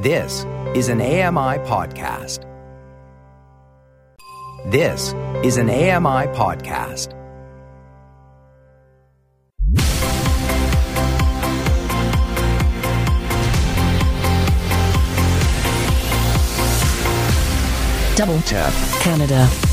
This is an AMI podcast. This is an AMI podcast. Double Tap Canada.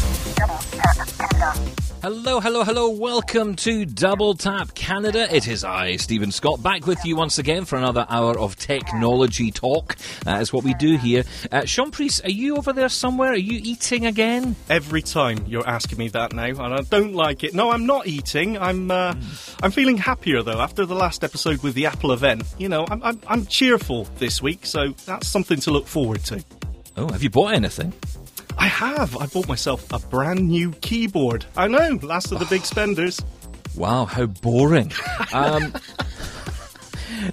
Hello, hello, hello. Welcome to Double Tap Canada. It is I, Stephen Scott, back with you once again for another hour of technology talk. That is what we do here. Uh, Sean Priest, are you over there somewhere? Are you eating again? Every time you're asking me that now, and I don't like it. No, I'm not eating. I'm uh, I'm feeling happier though after the last episode with the Apple event. You know, I'm, I'm I'm cheerful this week, so that's something to look forward to. Oh, have you bought anything? I have. I bought myself a brand new keyboard. I know, last of the big spenders. Wow, how boring. Um,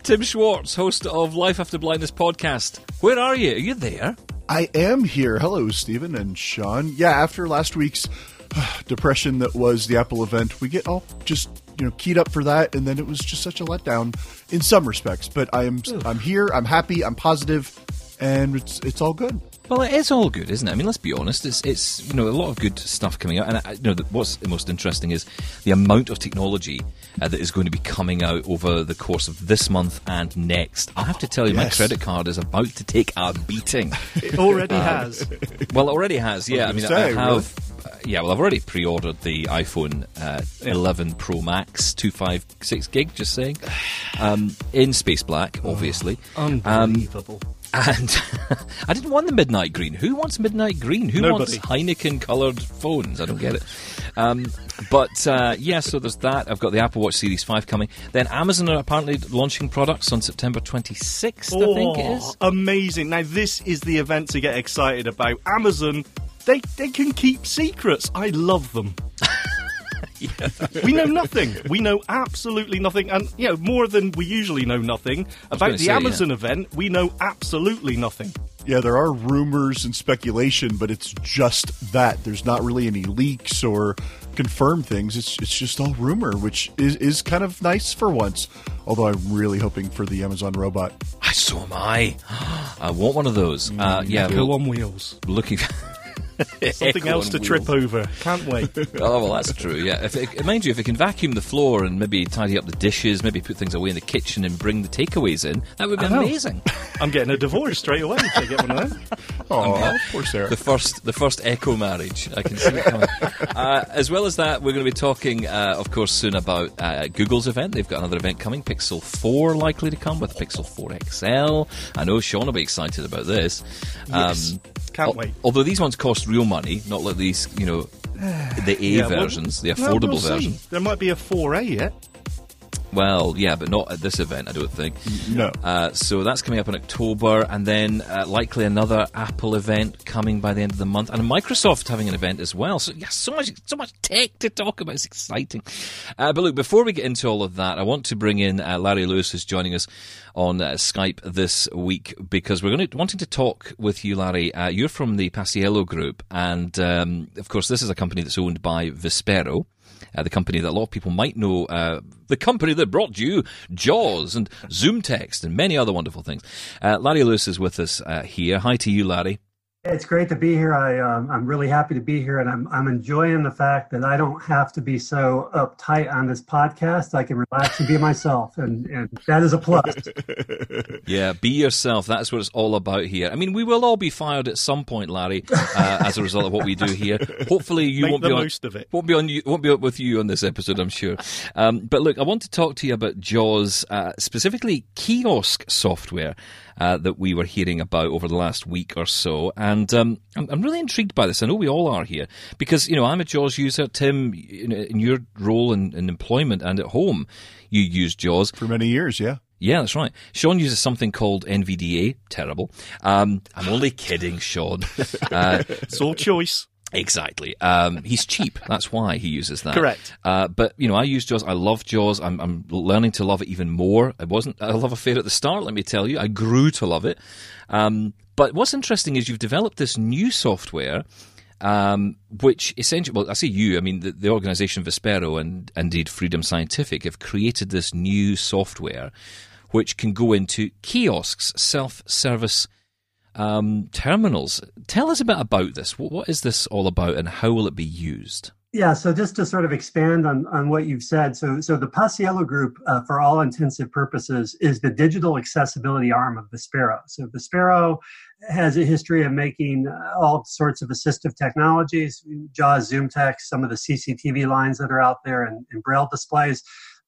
Tim Schwartz, host of Life After Blindness podcast. Where are you? Are you there? I am here. Hello, Stephen and Sean. Yeah, after last week's depression that was the Apple event, we get all just you know keyed up for that, and then it was just such a letdown in some respects. But I am I'm here. I'm happy. I'm positive, and it's it's all good. Well, it is all good, isn't it? I mean, let's be honest. It's, it's you know a lot of good stuff coming out, and I, you know the, what's most interesting is the amount of technology uh, that is going to be coming out over the course of this month and next. I have to tell you, my credit card is about to take a beating. It already has. well, it already has. Yeah, I mean, say, I really? have. uh, yeah, well, I've already pre-ordered the iPhone uh, 11 Pro Max, two five six gig. Just saying, um, in space black, obviously. Um, Unbelievable. And I didn't want the midnight green. Who wants midnight green? Who wants Heineken coloured phones? I don't get it. Um, but uh, yeah, so there's that. I've got the Apple Watch Series 5 coming. Then Amazon are apparently launching products on September 26th, I think it is. Oh, Amazing. Now, this is the event to get excited about. Amazon, they, they can keep secrets. I love them. we know nothing. We know absolutely nothing. And, you know, more than we usually know nothing. About the say, yeah. Amazon event, we know absolutely nothing. Yeah, there are rumors and speculation, but it's just that. There's not really any leaks or confirmed things. It's it's just all rumor, which is is kind of nice for once. Although I'm really hoping for the Amazon robot. I So am I. I want one of those. Uh, yeah, go on wheels. looking. Something else to trip wheels. over. Can't wait. Oh well, that's true. Yeah, if it, mind you, if it can vacuum the floor and maybe tidy up the dishes, maybe put things away in the kitchen and bring the takeaways in, that would be amazing. I'm getting a divorce straight away if I get one of them. Oh, poor Sarah. the first, the first echo marriage. I can see it coming. uh, as well as that, we're going to be talking, uh, of course, soon about uh, Google's event. They've got another event coming, Pixel 4 likely to come with Pixel 4 XL. I know Sean will be excited about this. Yes. Can't al- wait. Although these ones cost real money, not like these, you know, the A Yeah, well, versions, the well, affordable we'll see. version. There might be a 4A yet. Well, yeah, but not at this event, I don't think. no. Uh, so that's coming up in October, and then uh, likely another Apple event coming by the end of the month, and Microsoft having an event as well. So yeah, so much, so much tech to talk about. It's exciting. Uh, but look, before we get into all of that, I want to bring in uh, Larry Lewis, who's joining us on uh, Skype this week because we're going to wanting to talk with you, Larry. Uh, you're from the Paciello Group, and um, of course, this is a company that's owned by Vispero uh, the company that a lot of people might know, uh, the company that brought you Jaws and ZoomText and many other wonderful things. Uh, Larry Lewis is with us uh, here. Hi to you, Larry. It's great to be here. I, um, I'm really happy to be here, and I'm, I'm enjoying the fact that I don't have to be so uptight on this podcast. I can relax and be myself, and, and that is a plus. Yeah, be yourself. That's what it's all about here. I mean, we will all be fired at some point, Larry, uh, as a result of what we do here. Hopefully, you Make won't be on, most of it. Won't be on you. Won't be up with you on this episode, I'm sure. Um, but look, I want to talk to you about Jaws, uh, specifically kiosk software. Uh, that we were hearing about over the last week or so, and um, I'm, I'm really intrigued by this. I know we all are here because you know I'm a Jaws user. Tim, in, in your role in, in employment and at home, you use Jaws. For many years, yeah. Yeah, that's right. Sean uses something called NVDA. Terrible. Um, I'm only kidding, Sean. Uh, It's all choice. Exactly. Um, he's cheap. That's why he uses that. Correct. Uh, but you know, I use Jaws. I love Jaws. I'm, I'm learning to love it even more. It wasn't a love affair at the start. Let me tell you, I grew to love it. Um, but what's interesting is you've developed this new software. Um, which essentially, well, I say you, I mean, the, the organization Vispero and indeed Freedom Scientific have created this new software which can go into kiosks, self service um, terminals. Tell us a bit about this. What, what is this all about, and how will it be used? Yeah, so just to sort of expand on, on what you've said, so so the Paciello Group, uh, for all intensive purposes, is the digital accessibility arm of Vispero. So Vispero has a history of making uh, all sorts of assistive technologies, JAWS, ZoomText, some of the CCTV lines that are out there, and, and Braille displays.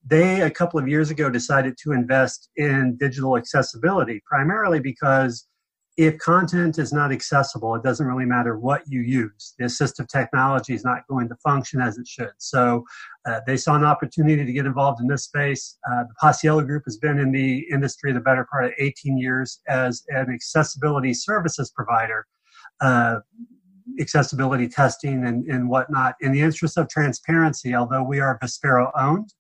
They a couple of years ago decided to invest in digital accessibility, primarily because if content is not accessible, it doesn't really matter what you use. The assistive technology is not going to function as it should. So uh, they saw an opportunity to get involved in this space. Uh, the Paciello Group has been in the industry the better part of 18 years as an accessibility services provider. Uh, accessibility testing and, and whatnot. In the interest of transparency, although we are Vispero owned,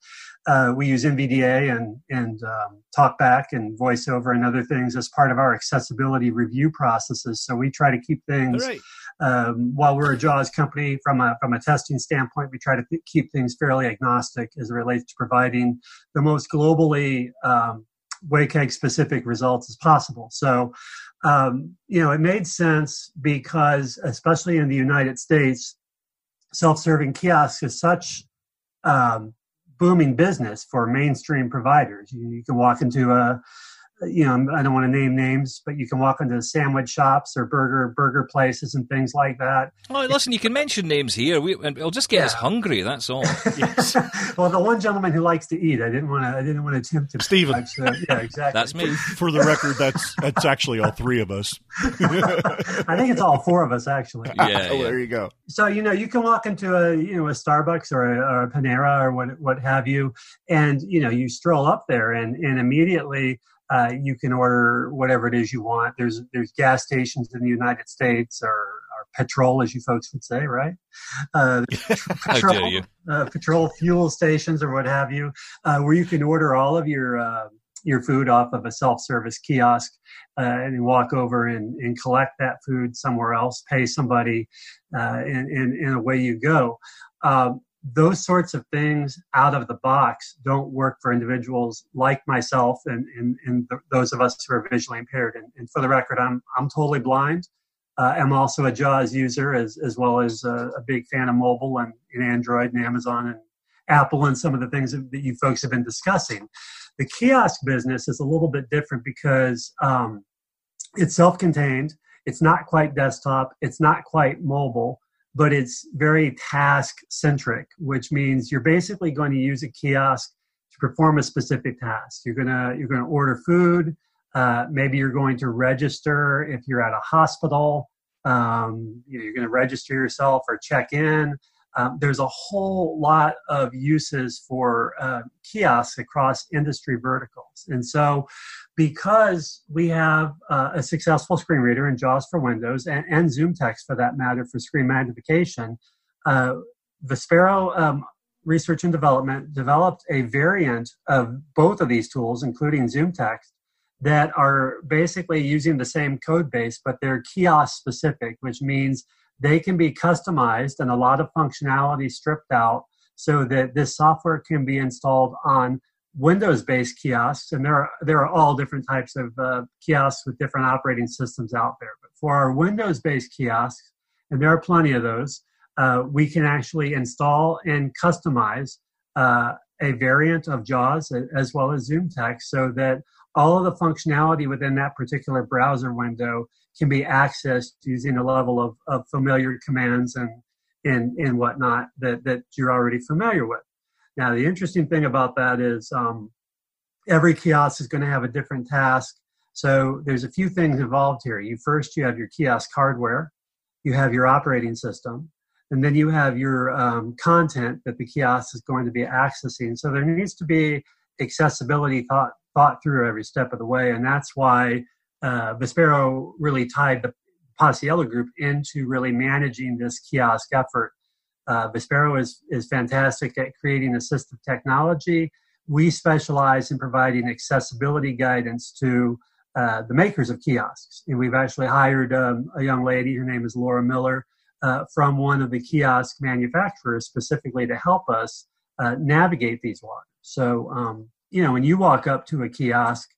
uh, we use NVDA and and um, TalkBack and VoiceOver and other things as part of our accessibility review processes. So we try to keep things. Right. Um, while we're a JAWS company, from a from a testing standpoint, we try to th- keep things fairly agnostic as it relates to providing the most globally um, WCAG specific results as possible. So, um, you know, it made sense because, especially in the United States, self serving kiosks is such um, booming business for mainstream providers. You, you can walk into a you know, I don't want to name names, but you can walk into sandwich shops or burger burger places and things like that. Oh, listen, you can mention names here, we, and it'll just get yeah. us hungry. That's all. yes. well, the one gentleman who likes to eat, I didn't want to. I didn't want to tempt him. Stephen. So, yeah, exactly. That's me. For the record, that's that's actually all three of us. I think it's all four of us actually. Yeah, yeah. Oh, there you go. So you know, you can walk into a you know a Starbucks or a, or a Panera or what what have you, and you know you stroll up there and and immediately uh, you can order whatever it is you want. There's there's gas stations in the United States or, or petrol, as you folks would say, right? Uh, petrol, you? Uh, petrol fuel stations or what have you, uh, where you can order all of your uh, your food off of a self-service kiosk uh, and walk over and, and collect that food somewhere else, pay somebody, and, and, and away you go. Um, those sorts of things out of the box don't work for individuals like myself and, and, and those of us who are visually impaired. And, and for the record, I'm, I'm totally blind. Uh, I'm also a JAWS user as, as well as a, a big fan of mobile and, and, Android and Amazon and Apple and some of the things that, that, you folks have been discussing. The kiosk business is a little bit different because um, it's self contained, it's not quite desktop, it's not quite mobile but it's very task centric, which means you're basically going to use a kiosk to perform a specific task. You're gonna you're gonna order food. Uh, maybe you're going to register if you're at a hospital. Um, you know, you're going to register yourself or check in. Um, there's a whole lot of uses for uh, kiosks across industry verticals. And so, because we have uh, a successful screen reader in JAWS for Windows and, and ZoomText for that matter for screen magnification, uh, Vispero um, Research and Development developed a variant of both of these tools, including ZoomText, that are basically using the same code base, but they're kiosk specific, which means they can be customized and a lot of functionality stripped out so that this software can be installed on Windows-based kiosks, and there are there are all different types of uh, kiosks with different operating systems out there. But for our Windows-based kiosks, and there are plenty of those, uh, we can actually install and customize uh, a variant of JAWS as well as ZoomText, so that all of the functionality within that particular browser window can be accessed using a level of, of familiar commands and, and, and whatnot that, that you're already familiar with. Now, the interesting thing about that is um, every kiosk is going to have a different task. So there's a few things involved here. You first you have your kiosk hardware, you have your operating system, and then you have your um, content that the kiosk is going to be accessing. So there needs to be accessibility thought thought through every step of the way, and that's why uh, Vispero really tied the Paciello group into really managing this kiosk effort. Uh, Vispero is, is fantastic at creating assistive technology. We specialize in providing accessibility guidance to uh, the makers of kiosks. And we've actually hired um, a young lady, her name is Laura Miller, uh, from one of the kiosk manufacturers specifically to help us uh, navigate these waters. So, um, you know, when you walk up to a kiosk,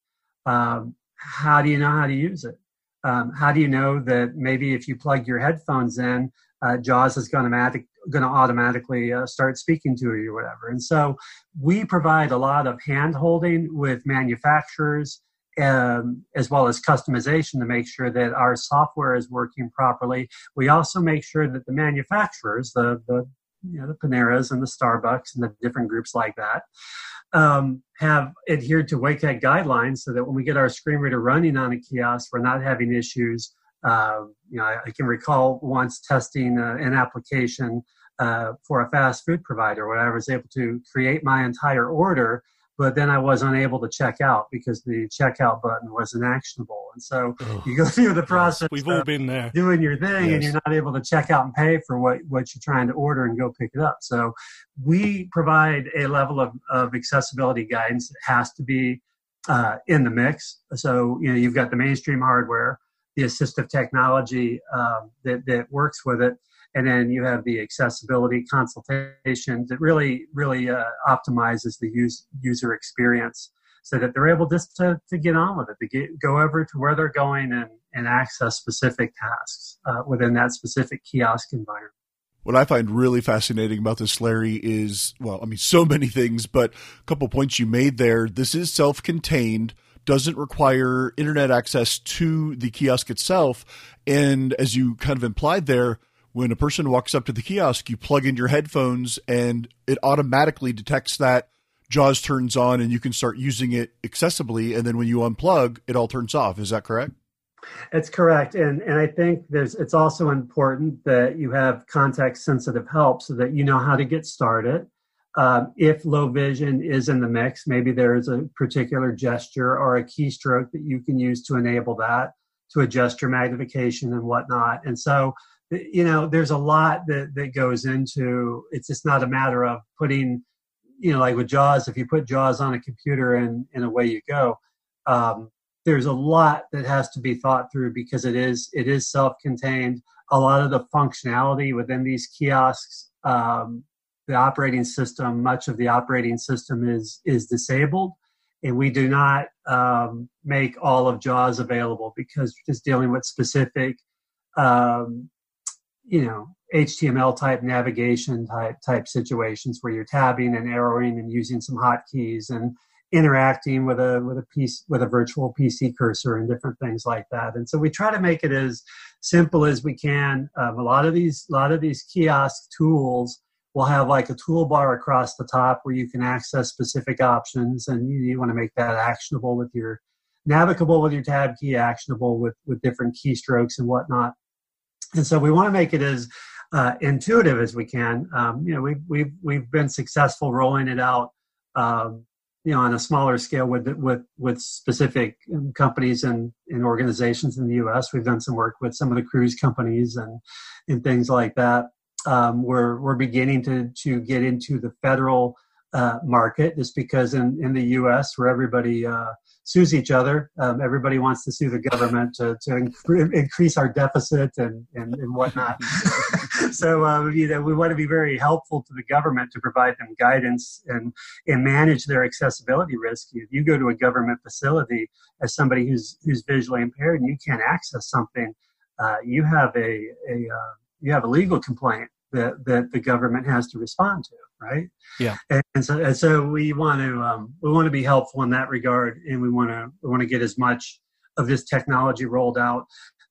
um, how do you know how to use it? Um, how do you know that maybe if you plug your headphones in, uh, JAWS is going to to automatically uh, start speaking to you or whatever. And so we provide a lot of hand holding with manufacturers um, as well as customization to make sure that our software is working properly. We also make sure that the manufacturers, the, the you know, the Paneras and the Starbucks and the different groups like that, um, have adhered to WCAG guidelines so that when we get our screen reader running on a kiosk, we're not having issues. Uh, you know, I, I, can recall once testing uh, an application uh, for a fast food provider where I was able to create my entire order but then I was unable to check out because the checkout button wasn't actionable. And so oh, you go through the process. We've all been there. Doing your thing yes. and you're not able to check out and pay for what, what you're trying to order and go pick it up. So we provide a level of, of accessibility guidance that has to be uh, in the mix. So, you know, you've got the mainstream hardware, the assistive technology um, that, that works with it and then you have the accessibility consultation that really really uh, optimizes the use, user experience so that they're able just to, to get on with it to get, go over to where they're going and, and access specific tasks uh, within that specific kiosk environment what I find really fascinating about this, Larry, is well, I mean, so many things, but a couple points you made there. This is self contained, doesn't require internet access to the kiosk itself. And as you kind of implied there, when a person walks up to the kiosk, you plug in your headphones and it automatically detects that JAWS turns on and you can start using it accessibly. And then when you unplug, it all turns off. Is that correct? It's correct, and and I think there's it's also important that you have context sensitive help so that you know how to get started. Um, if low vision is in the mix, maybe there is a particular gesture or a keystroke that you can use to enable that to adjust your magnification and whatnot. And so you know there's a lot that that goes into it's just not a matter of putting you know like with jaws if you put jaws on a computer and and away you go um, there's a lot that has to be thought through because it is it is self-contained. A lot of the functionality within these kiosks um, the operating system much of the operating system is is disabled. And we do not um, make all of jaws available because we're just dealing with specific um, you know HTML type navigation type type situations where you're tabbing and arrowing and using some hotkeys and interacting with a with a piece with a virtual PC cursor and different things like that. And so we try to make it as simple as we can. Um, a lot of these a lot of these kiosk tools will have like a toolbar across the top where you can access specific options, and you, you want to make that actionable with your navigable with your tab key, actionable with with different keystrokes and whatnot. And so we want to make it as uh, intuitive as we can. Um, you know, we've we've we've been successful rolling it out. Um, you know, on a smaller scale with with with specific companies and, and organizations in the U.S. We've done some work with some of the cruise companies and and things like that. Um, we're we're beginning to to get into the federal uh, market just because in in the U.S. where everybody uh, sues each other. Um, everybody wants to sue the government to, to increase our deficit and, and, and whatnot. so, uh, you know, we want to be very helpful to the government to provide them guidance and, and manage their accessibility risk. If you go to a government facility as somebody who's, who's visually impaired and you can't access something, uh, you have a, a uh, you have a legal complaint that, that the government has to respond to right? Yeah. And, and so and so we want to um, we want to be helpful in that regard, and we want to we want to get as much of this technology rolled out.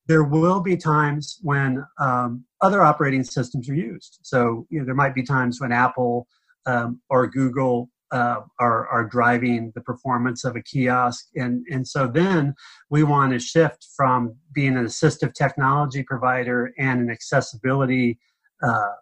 There will be times when um, other operating systems are used. So you know, there might be times when Apple um, or Google uh, are are driving the performance of a kiosk, and and so then we want to shift from being an assistive technology provider and an accessibility uh,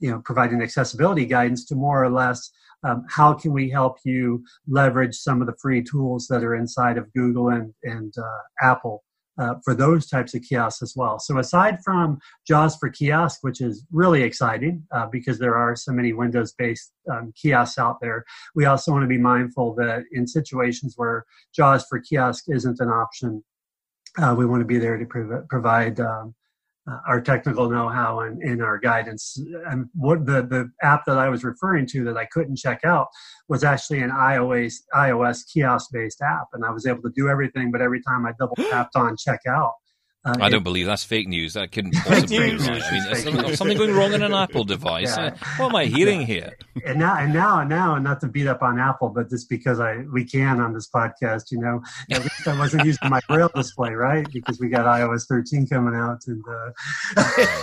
you know providing accessibility guidance to more or less um, how can we help you leverage some of the free tools that are inside of Google and and uh, Apple uh, for those types of kiosks as well. So aside from JAWS for kiosk, which is really exciting uh, because there are so many Windows-based um, kiosks out there, we also want to be mindful that in situations where JAWS for kiosk isn't an option, uh, we want to be there to prov- provide um, uh, our technical know-how and, and, our guidance. And what the, the app that I was referring to that I couldn't check out was actually an iOS iOS kiosk-based app, and I was able to do everything. But every time I double tapped on checkout, Uh, I don't believe that's fake news. That couldn't possibly be news. right. I mean, is something, something going wrong in an Apple device. Yeah. Uh, What am I hearing here? and now and now and now not to beat up on apple but just because i we can on this podcast you know at least i wasn't using my braille display right because we got ios 13 coming out and uh,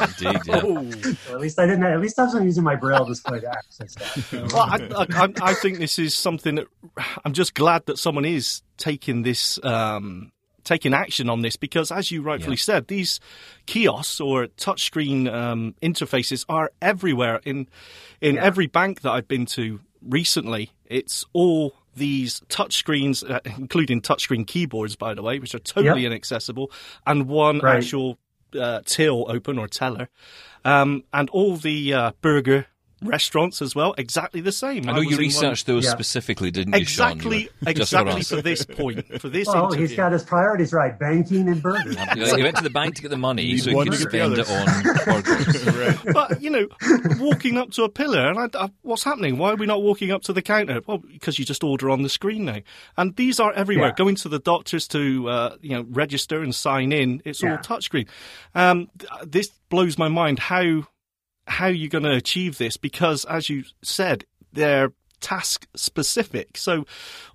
Indeed, yeah. so at least i didn't at least i wasn't using my braille display to access that So, Well, I, I, I- I think this is something that I'm just glad that someone is taking this, um, taking action on this because, as you rightfully Yeah. said, these kiosks or touchscreen um, interfaces are everywhere in in Yeah. every bank that I've been to recently. It's all these touchscreens, uh, including touchscreen keyboards, by the way, which are totally Yep. inaccessible, and one Right. actual uh, till open or teller, um, and all the uh, burger restaurants as well, exactly the same. I know was you in one- researched those Yeah. specifically, didn't you, Sean? You exactly, for exactly for this point, for this well interview. he's got his priorities right banking and burgers he went to the bank to get the money Need so he one could to spend it on burgers. but you know, walking up to a pillar, and I, I, what's happening? Why are we not walking up to the counter? Well, because you just order on the screen now, and these are everywhere. Yeah. Going to the doctors to uh, you know register and sign in, it's all touchscreen. Um, th- this blows my mind. How how you're going to achieve this? Because as you said, they're task specific. So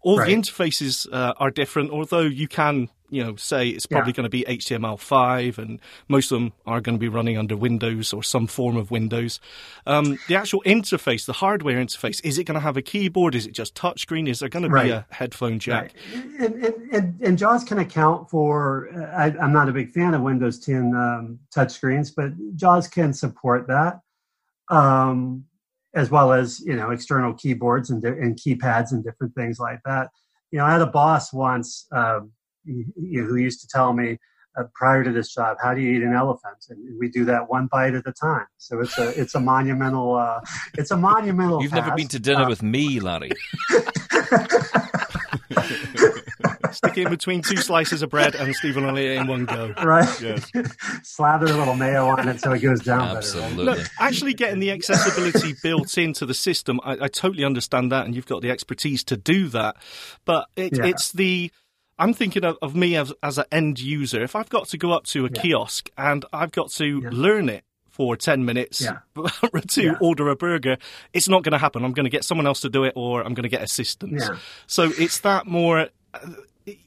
all Right. the interfaces uh, are different. Although you can, you know, say it's probably Yeah. going to be HTML5, and most of them are going to be running under Windows or some form of Windows. Um, the actual interface, the hardware interface, is it going to have a keyboard? Is it just touchscreen? Is there going to Right. be a headphone jack? Right. And, and, and, JAWS can account for, uh, I, I'm not a big fan of Windows 10 um, touchscreens, but JAWS can support that, um, as well as, you know, external keyboards and, and keypads and different things like that. You know, I had a boss once um, y- y- who used to tell me, uh, prior to this job, how do you eat an elephant? And we do that one bite at a time. So it's a it's a monumental uh, it's a monumental. You've never been to dinner Uh, with me, Larry. Stick it in between two slices of bread and Stephen will eat in one go. right? Yes. Slather a little mayo on it so it goes down better. right? Absolutely. No, actually getting the accessibility built into the system, I, I totally understand that, and you've got the expertise to do that. But it, Yeah. it's the I'm thinking of, of me as as an end user. If I've got to go up to a Yeah. kiosk and I've got to Yeah. learn it for ten minutes Yeah. to Yeah. order a burger, it's not going to happen. I'm going to get someone else to do it, or I'm going to get assistance. Yeah. So it's that more. uh,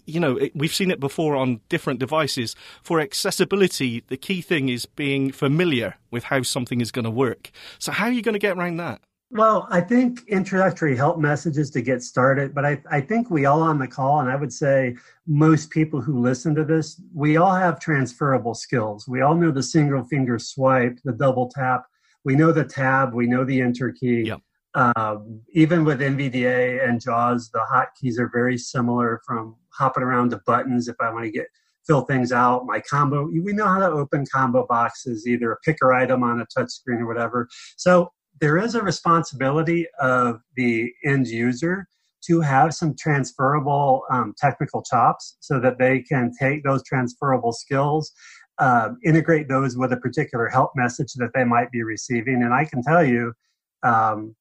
You know, it, we've seen it before on different devices. For accessibility, the key thing is being familiar with how something is going to work. So, how are you going to get around that? Well, I think introductory help messages to get started, but I, I think we all on the call, and I would say most people who listen to this, we all have transferable skills. We all know the single finger swipe, the double tap. We know the tab. We know the enter key. Yep. Um, even with NVDA and JAWS, the hotkeys are very similar from hopping around to buttons if I want to get fill things out. My combo, we know how to open combo boxes, either a picker item on a touchscreen or whatever. So there is a responsibility of the end user to have some transferable um, technical chops so that they can take those transferable skills um, integrate those with a particular help message that they might be receiving. And i can tell you um,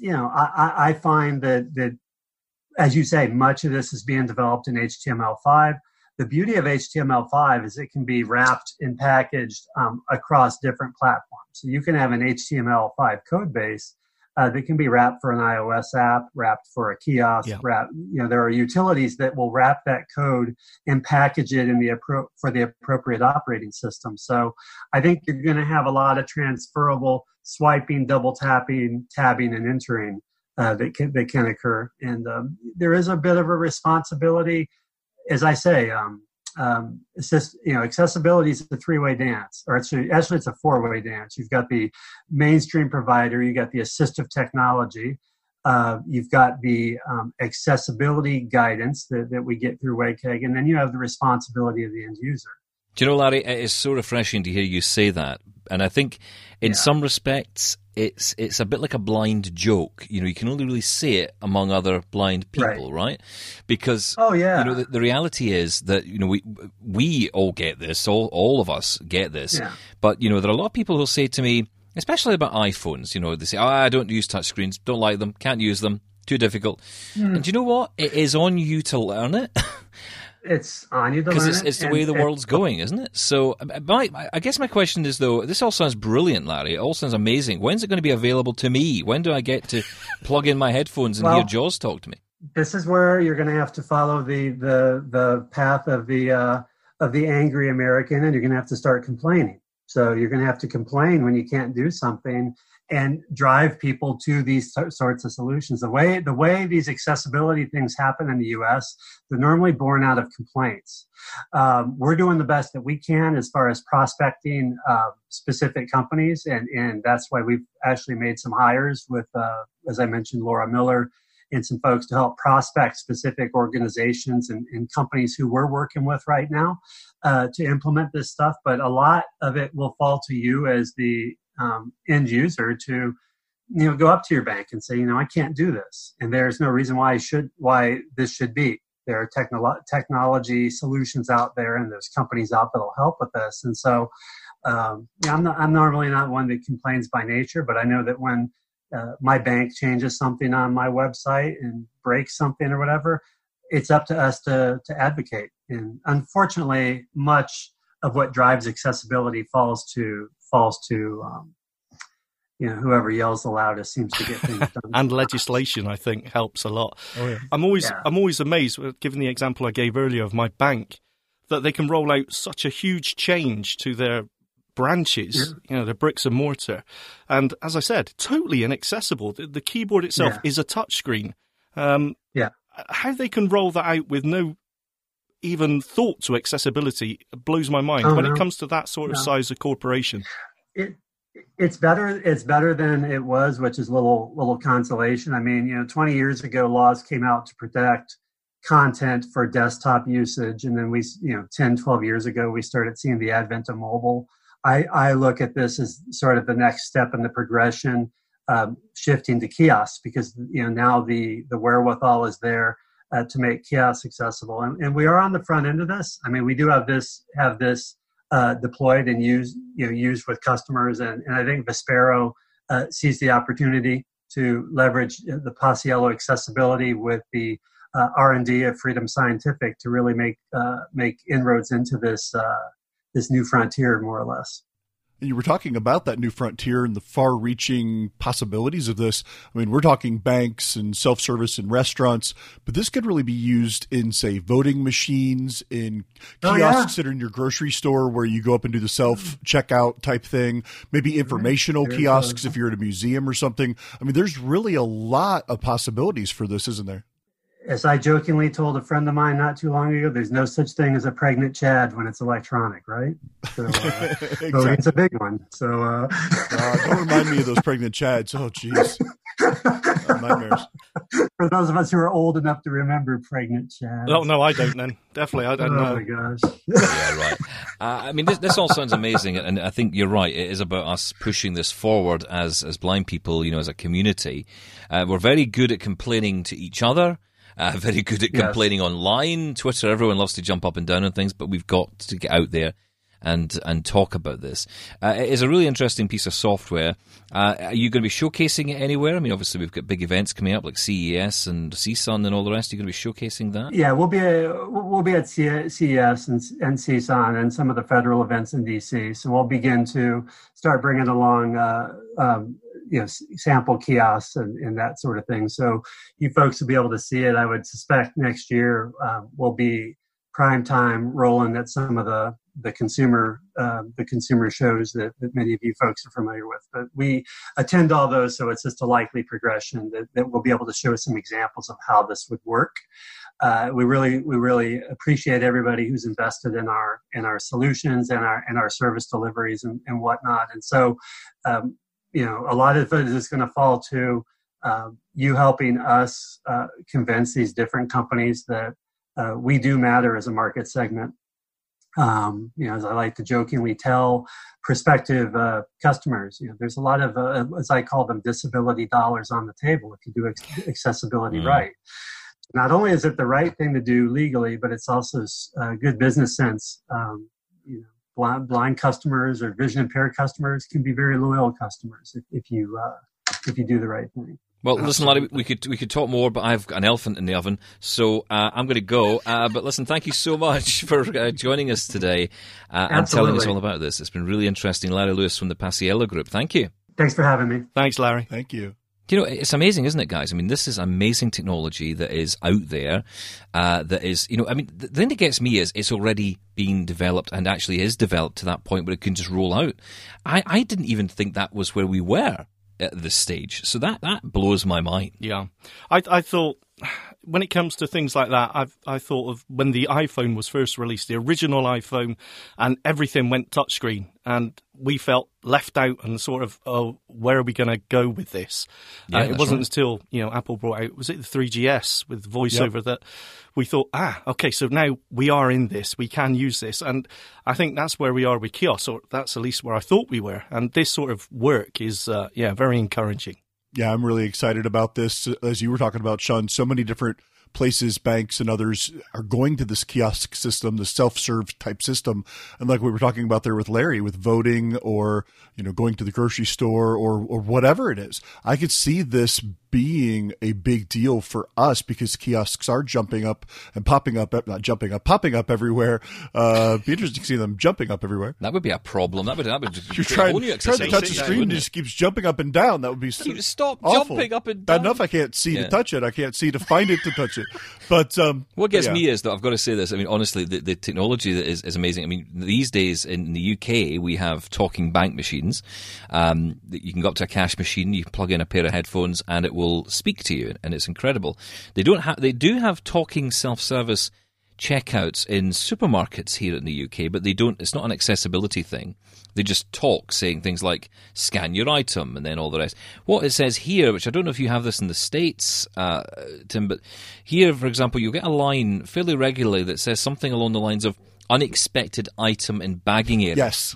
you know I, I find that that as you say much of this is being developed in html5 the beauty of html5 is it can be wrapped and packaged um, across different platforms so you can have an html5 code base uh, that can be wrapped for an iOS app, wrapped for a kiosk, Yeah. wrapped. You know, there are utilities that will wrap that code and package it in the appro- for the appropriate operating system. So, I think you're going to have a lot of transferable swiping, double tapping, tabbing, and entering uh, that can that can occur. And um, there is a bit of a responsibility, as I say. Um, um, assist, you know, accessibility is a three-way dance, or it's a, actually it's a four-way dance. You've got the mainstream provider, you've got the assistive technology, uh, you've got the um, accessibility guidance that, that we get through WCAG, and then you have the responsibility of the end user. Do you know, Larry? It is so refreshing to hear you say that, and I think, in Yeah. some respects, it's it's a bit like a blind joke. You know, you can only really say it among other blind people, right? Because Oh yeah, you know the, the reality is that you know we we all get this, all all of us get this, Yeah. but you know there are a lot of people who'll say to me, especially about iPhones. You know, they say, oh, "I don't use touchscreens, don't like them, can't use them, too difficult." Hmm. And do you know what? It is on you to learn it. it's on you because it's, it's the way the world's going, isn't it? So, uh, my, I guess my question is though, this all sounds brilliant, Larry. It all sounds amazing. When's it going to be available to me? When do I get to plug in my headphones and Well- hear Jaws talk to me? this is where you're going to have to follow the the the path of the uh, of the angry American, and you're going to have to start complaining. So you're going to have to complain when you can't do something, and drive people to these so- sorts of solutions. The way the way these accessibility things happen in the U.S., they're normally born out of complaints. Um, we're doing the best that we can as far as prospecting uh, specific companies, and and that's why we've actually made some hires with, uh, as I mentioned, Laura Miller and some folks to help prospect specific organizations and, and companies who we're working with right now uh, to implement this stuff. But a lot of it will fall to you as the um, end user to you know go up to your bank and say you know I can't do this, and there's no reason why I should why this should be. There are technolo- technology solutions out there, and there's companies out that will help with this. And so, um, I'm not, I'm normally not one that complains by nature, but I know that when uh, my bank changes something on my website and breaks something or whatever, it's up to us to to advocate. And unfortunately, much of what drives accessibility falls to falls to um, you know whoever yells the loudest seems to get things done. and legislation I think helps a lot. Oh, yeah. I'm always Yeah. I'm always amazed, uh, given the example I gave earlier of my bank, that they can roll out such a huge change to their branches, you know, their bricks and mortar, and as I said, totally inaccessible. The, the keyboard itself Yeah. is a touchscreen. Um, Yeah. how they can roll that out with no even thought to accessibility blows my mind. Oh, when no. it comes to that sort of size of corporation. it it's better it's better than it was which is little little consolation. I mean you know 20 years ago laws came out to protect content for desktop usage. And then we you know 10 12 years ago we started seeing the advent of mobile. I i look at this as sort of the next step in the progression um, shifting to kiosks because you know now the the wherewithal is there uh, to make kiosks accessible and, and we are on the front end of this i mean we do have this have this uh, deployed and used, you know, used with customers. And, and I think Vispero uh, sees the opportunity to leverage the Paciello accessibility with the uh, R&D of Freedom Scientific to really make uh, make inroads into this uh, this new frontier, more or less. You were talking about that new frontier and the far reaching possibilities of this. I mean, we're talking banks and self service and restaurants, but this could really be used in, say, voting machines, in Oh, kiosks yeah. that are in your grocery store where you go up and do the self checkout type thing, maybe informational kiosks if you're at a museum or something. I mean, there's really a lot of possibilities for this, isn't there? As I jokingly told a friend of mine not too long ago, there's no such thing as a pregnant Chad when it's electronic, right? So, uh, voting's a big one. So, uh, Uh, don't remind me of those pregnant Chads. Oh, jeez. Uh, nightmares. for those of us who are old enough to remember pregnant Chad. Oh no, I don't. Then definitely, I Oh don't know. my gosh. yeah, right. Uh, I mean, this, this all sounds amazing, and I think you're right. It is about us pushing this forward as as blind people, you know, as a community. Uh, we're very good at complaining to each other. Uh, very good at Yes. complaining online, Twitter. Everyone loves to jump up and down on things, but we've got to get out there and and talk about this. Uh, it is a really interesting piece of software. Uh, are you going to be showcasing it anywhere? I mean, obviously we've got big events coming up like CES and CSUN and all the rest. Are you going to be showcasing that? Yeah, we'll be we'll be at CES and, and CSUN and some of the federal events in DC. So we'll begin to start bringing along, uh, um, you know, sample kiosks and, and that sort of thing. So you folks will be able to see it. I would suspect next year uh, will be prime time rolling at some of the the consumer uh, the consumer shows that, that many of you folks are familiar with. But we attend all those, so it's just a likely progression that, that we'll be able to show some examples of how this would work. Uh, we really we really appreciate everybody who's invested in our in our solutions and our and our service deliveries and, and whatnot. And so, um, you know, a lot of it is going to fall to um, you helping us uh, convince these different companies that uh, we do matter as a market segment. Um, you know, as I like to jokingly tell prospective uh, customers, you know, there's a lot of, uh, as I call them, disability dollars on the table if you do ex- accessibility Mm. right. Not only is it the right thing to do legally, but it's also uh, good business sense. Um, you know, blind, blind customers or vision impaired customers can be very loyal customers if, if you uh, if you do the right thing. Well, listen, Larry, we could we could talk more, but I've got an elephant in the oven, so uh, I'm going to go. Uh, but listen, thank you so much for uh, joining us today uh, and telling us all about this. It's been really interesting. Larry Lewis from the Paciello Group. Thank you. Thanks for having me. Thanks, Larry. Thank you. You know, it's amazing, isn't it, guys? I mean, this is amazing technology that is out there. Uh, that is, you know, I mean, the thing that gets me is it's already being developed and actually is developed to that point where it can just roll out. I, I didn't even think that was where we were at this stage. So that, that blows my mind. Yeah, I I thought when it comes to things like that, I've I thought of when the iPhone was first released, the original iPhone, and everything went touchscreen, and we felt left out and sort of, oh, where are we going to go with this? Yeah, Uh, it wasn't right. until you know Apple brought out was it the 3GS with voiceover that we thought, ah, okay, so now we are in this, we can use this, and I think that's where we are with kiosks, or that's at least where I thought we were, and this sort of work is, uh, yeah, very encouraging. Yeah, I'm really excited about this. As you were talking about, Sean, so many different places, banks, and others are going to this kiosk system, the self-serve type system. And like we were talking about there with Larry, with voting or you know going to the grocery store or or whatever it is, I could see this being a big deal for us because kiosks are jumping up and popping up, not jumping up, popping up everywhere. Uh, be interesting to see them jumping up everywhere. That would be a problem. That would that would You're trying, trying to touch the screen and it just keeps jumping up and down. That would be stop awful. jumping up and down. enough I can't see Yeah. to touch it. I can't see to find it to touch it. But um, What gets yeah. me is that I've got to say this. I mean, honestly, the, the technology that is, is amazing. I mean, these days in the UK, we have talking bank machines. Um, that you can go up to a cash machine, you can plug in a pair of headphones, and it will speak to you, and it's incredible. They don't have, they do have talking self-service checkouts in supermarkets here in the UK, but they don't. It's not an accessibility thing. They just talk, saying things like "scan your item" and then all the rest. What it says here, which I don't know if you have this in the states, uh, Tim, but here, for example, you'll get a line fairly regularly that says something along the lines of "unexpected item in bagging area." Yes.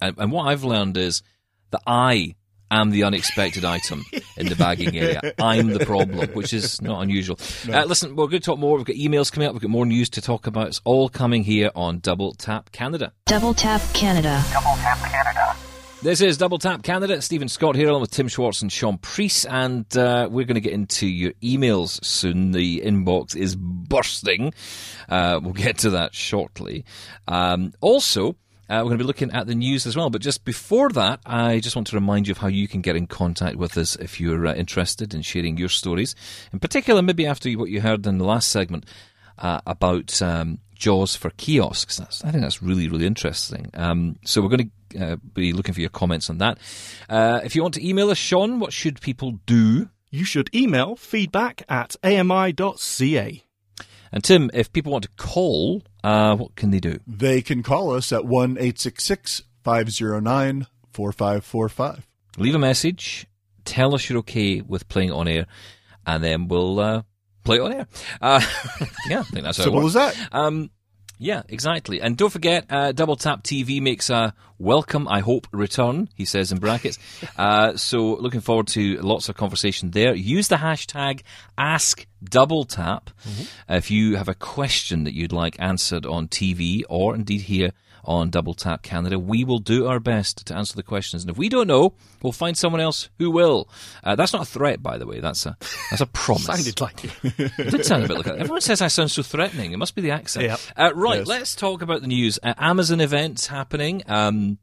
And, and what I've learned is that I am the unexpected item in the bagging area. I'm the problem, which is not unusual. Uh, listen, we're going to talk more. We've got emails coming up. We've got more news to talk about. It's all coming here on Double Tap Canada. Double Tap Canada. Double Tap Canada. This is Double Tap Canada. Stephen Scott here, along with Tim Schwartz and Sean Priest, and uh, we're going to get into your emails soon. The inbox is bursting. Uh, we'll get to that shortly. Um, also, uh, we're going to be looking at the news as well. But just before that, I just want to remind you of how you can get in contact with us if you're uh, interested in sharing your stories. In particular, maybe after what you heard in the last segment uh, about um, Jaws for kiosks. That's, I think that's really, really interesting. Um, so we're going to uh, be looking for your comments on that. Uh, if you want to email us, Sean, what should people do? You should email feedback at ami.ca. And Tim, if people want to call, uh, what can they do? They can call us at 1 866 509 4545. Leave a message, tell us you're okay with playing on air, and then we'll uh, play on air. Uh, yeah, I think that's Simple as that. Um, yeah, exactly. And don't forget, uh, Double Tap TV makes a welcome, I hope, return, he says in brackets. uh, so looking forward to lots of conversation there. Use the hashtag AskDoubleTap if you have a question that you'd like answered on TV or indeed here on Double Tap Canada. We will do our best to answer the questions. And if we don't know, we'll find someone else who will. Uh, that's not a threat, by the way. That's a, that's a promise. Sounded like it. It did sound a bit like that. Everyone says I sound so threatening. It must be the accent. Yep. Uh, right, Yes. let's talk about the news. Uh, Amazon events happening. Um,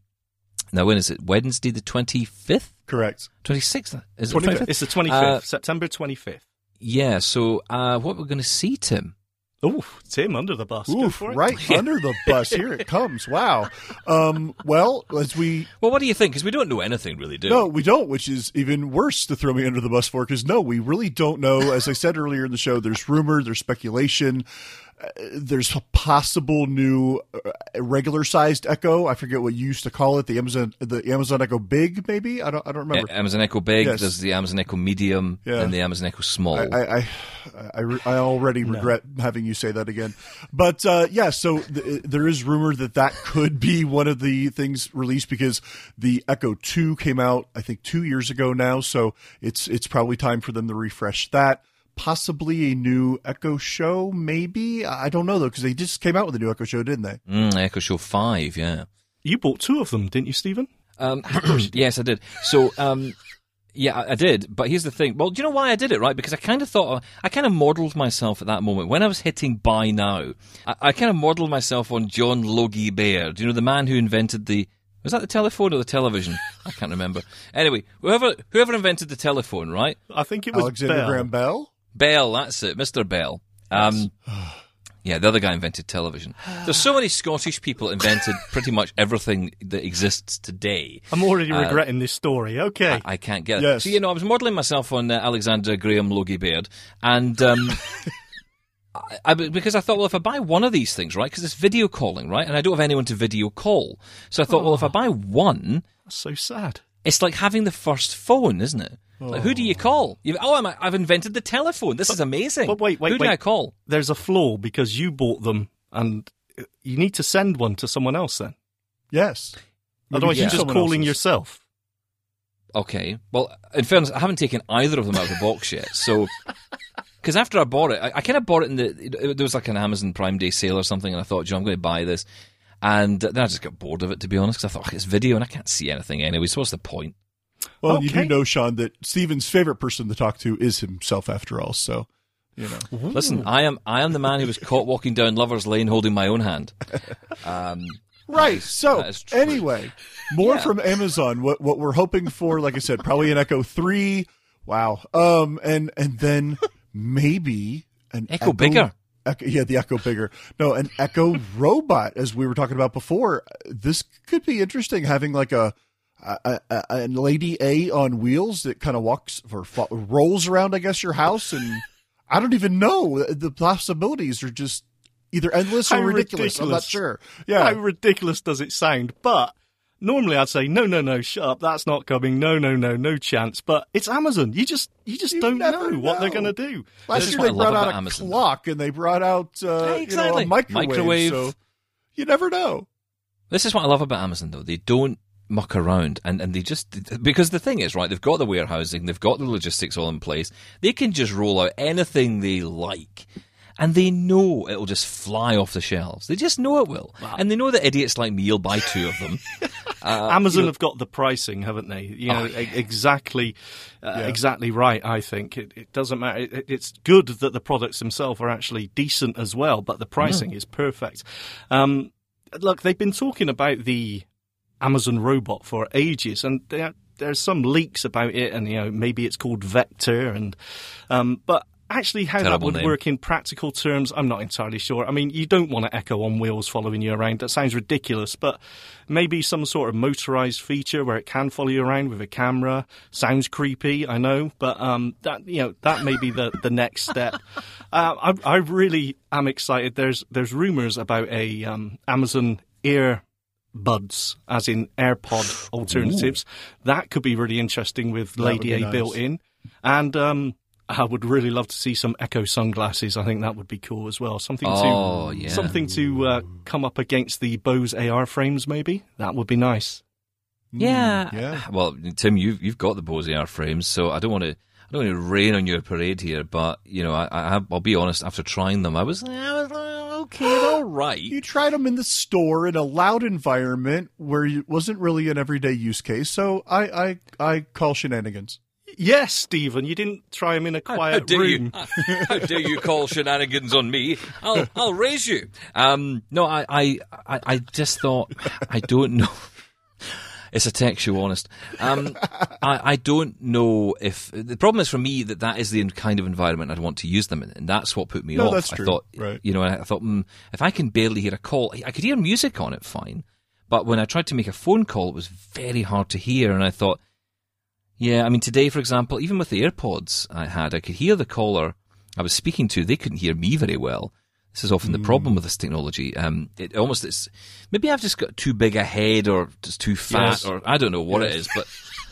now, when is it? Wednesday, the 25th? Correct. 26th? Is it 25th. 25th? It's the 25th, Uh, September 25th. Yeah, so uh, what we're going to see, Tim? Oh, Tim under the bus. Oof, right under the bus. Here it comes. Wow. Um, well, as we Well, what do you think? Because we don't know anything, really, do No, we don't, which is even worse to throw me under the bus for. Because no, we really don't know. As I said earlier in the show, there's rumor, there's speculation, there's a possible new uh, regular sized Echo. I forget what you used to call it. The Amazon, the Amazon Echo Big, maybe. I don't, I don't Uh, remember. Amazon Echo Big, Yes. there's the Amazon Echo Medium, Yeah. and the Amazon Echo Small. I, I, I, I, I already regret having you say that again. But uh, yeah, so th- there is rumor that that could be one of the things released because the Echo Two came out, I think, two years ago now. So it's it's probably time for them to refresh that. Possibly a new Echo Show, maybe. I don't know though, because they just came out with a new Echo Show, didn't they? mm, Echo Show 5, yeah. You bought two of them, didn't you, Stephen? Um, yes, I did. So, um, Yeah, I, I did. But here's the thing. Well, do you know why I did it, right? Because I kind of thought, I kind of modelled myself at that moment. When I was hitting buy now, I, I kind of modelled myself on John Logie Baird. You know, the man who invented the, was that the telephone or the television? I can't remember. Anyway, whoever, whoever invented the telephone, right? I think it was Alexander Bell. Graham Bell. Bell, that's it, Mr. Bell. Um, yeah, the other guy invented television. There's so many Scottish people invented pretty much everything that exists today. I'm already regretting this story. Okay. I, I can't get it. Yes. So, you know, I was modelling myself on uh, Alexander Graham Logie Baird, and um, I, I, because I thought, well, if I buy one of these things, right, because it's video calling, right, and I don't have anyone to video call, so I thought, well, if I buy one, That's so sad. it's like having the first phone, isn't it? Like, who do you call? You've, oh, I'm, I've invented the telephone. This is amazing. but wait, wait, Who do wait. I call? There's a flaw because you bought them and you need to send one to someone else then. Yes. Maybe Otherwise, do you're just someone calling else's. yourself. Okay. Well, in fairness, I haven't taken either of them out of the box yet. So, because after I bought it, I, I kind of bought it in the. It, there was like an Amazon Prime Day sale or something, and I thought, Joe, I'm going to buy this. And then I just got bored of it, to be honest, because I thought, "Oh, it's video and I can't see anything anyway, so what's the point? Well, you do know, Sean, that Stephen's favorite person to talk to is himself, after all. So, you know. Listen, I am I am the man who was caught walking down Lover's Lane holding my own hand. Um, Right. So, That is true. anyway, more Yeah. from Amazon. What what we're hoping for, like I said, probably an Echo Three. Wow. Um, and and then maybe an Echo bigger. Echo, yeah, the Echo bigger. No, an Echo robot, as we were talking about before. This could be interesting. Having like a a, a, a lady A on wheels that kind of walks or fo- rolls around, I guess, your house, and I don't even know. The possibilities are just either endless or ridiculous. I'm not sure. Yeah, How ridiculous does it sound? But normally I'd say, no, no, no, shut up. That's not coming. No, no, no, no chance. But it's Amazon. You just, you just You don't never know, what they're going to do. Last This year they I brought out about a Amazon. clock and they brought out uh, Yeah, you know, exactly. a microwave, Microwave. So you never know. This is what I love about Amazon, though. They don't muck around, and, and they just because the thing is, right? They've got the warehousing, they've got the logistics all in place. They can just roll out anything they like, and they know it'll just fly off the shelves. They just know it will, and they know that idiots like me will buy two of them. Uh, Amazon you know- have got the pricing, haven't they? You know, Oh, e- exactly, uh, Yeah. exactly right. I think it, it doesn't matter. It, it's good that the products themselves are actually decent as well, but the pricing is perfect. Um, look, they've been talking about the Amazon robot for ages, and there, there's some leaks about it, and you know maybe it's called Vector, and um, but. Actually, how that would name. work in practical terms, I'm not entirely sure. I mean, you don't want an Echo on wheels following you around. That sounds ridiculous, but maybe some sort of motorized feature where it can follow you around with a camera. Sounds creepy, I know, but um, that you know that may be the, the next step. Uh, I, I really am excited. There's there's rumors about a um, Amazon Ear buds, as in AirPod alternatives. That could be really interesting with That Lady A nice. built in, and um, I would really love to see some Echo sunglasses. I think that would be cool as well. Something Oh, to yeah. something to uh, come up against the Bose AR frames. Maybe that would be nice. Yeah. yeah. Well, Tim, you've you've got the Bose AR frames, so I don't want to. I don't want to rain on your parade here, but you know, I, I, I'll be honest. After trying them, I was, I was like, okay, all right. You tried them in the store in a loud environment where it wasn't really an everyday use case. So I I, I call shenanigans. Yes, Stephen, you didn't try them in a How quiet room. you? How dare you call shenanigans on me? I'll I'll raise you. Um, no, I, I I I just thought I don't know. It's a show, honest. Um, I, I don't know if the problem is for me that that is the kind of environment I'd want to use them in, and that's what put me No, off. that's I true. thought, Right. you know, I thought mm, if I can barely hear a call, I could hear music on it fine, but when I tried to make a phone call, it was very hard to hear, and I thought, yeah, I mean, today, for example, even with the AirPods I had, I could hear the caller I was speaking to. They couldn't hear me very well. This is often the problem with this technology. Um, it almost it's maybe I've just got too big a head, or just too fat, Yes. or I don't know what it is, but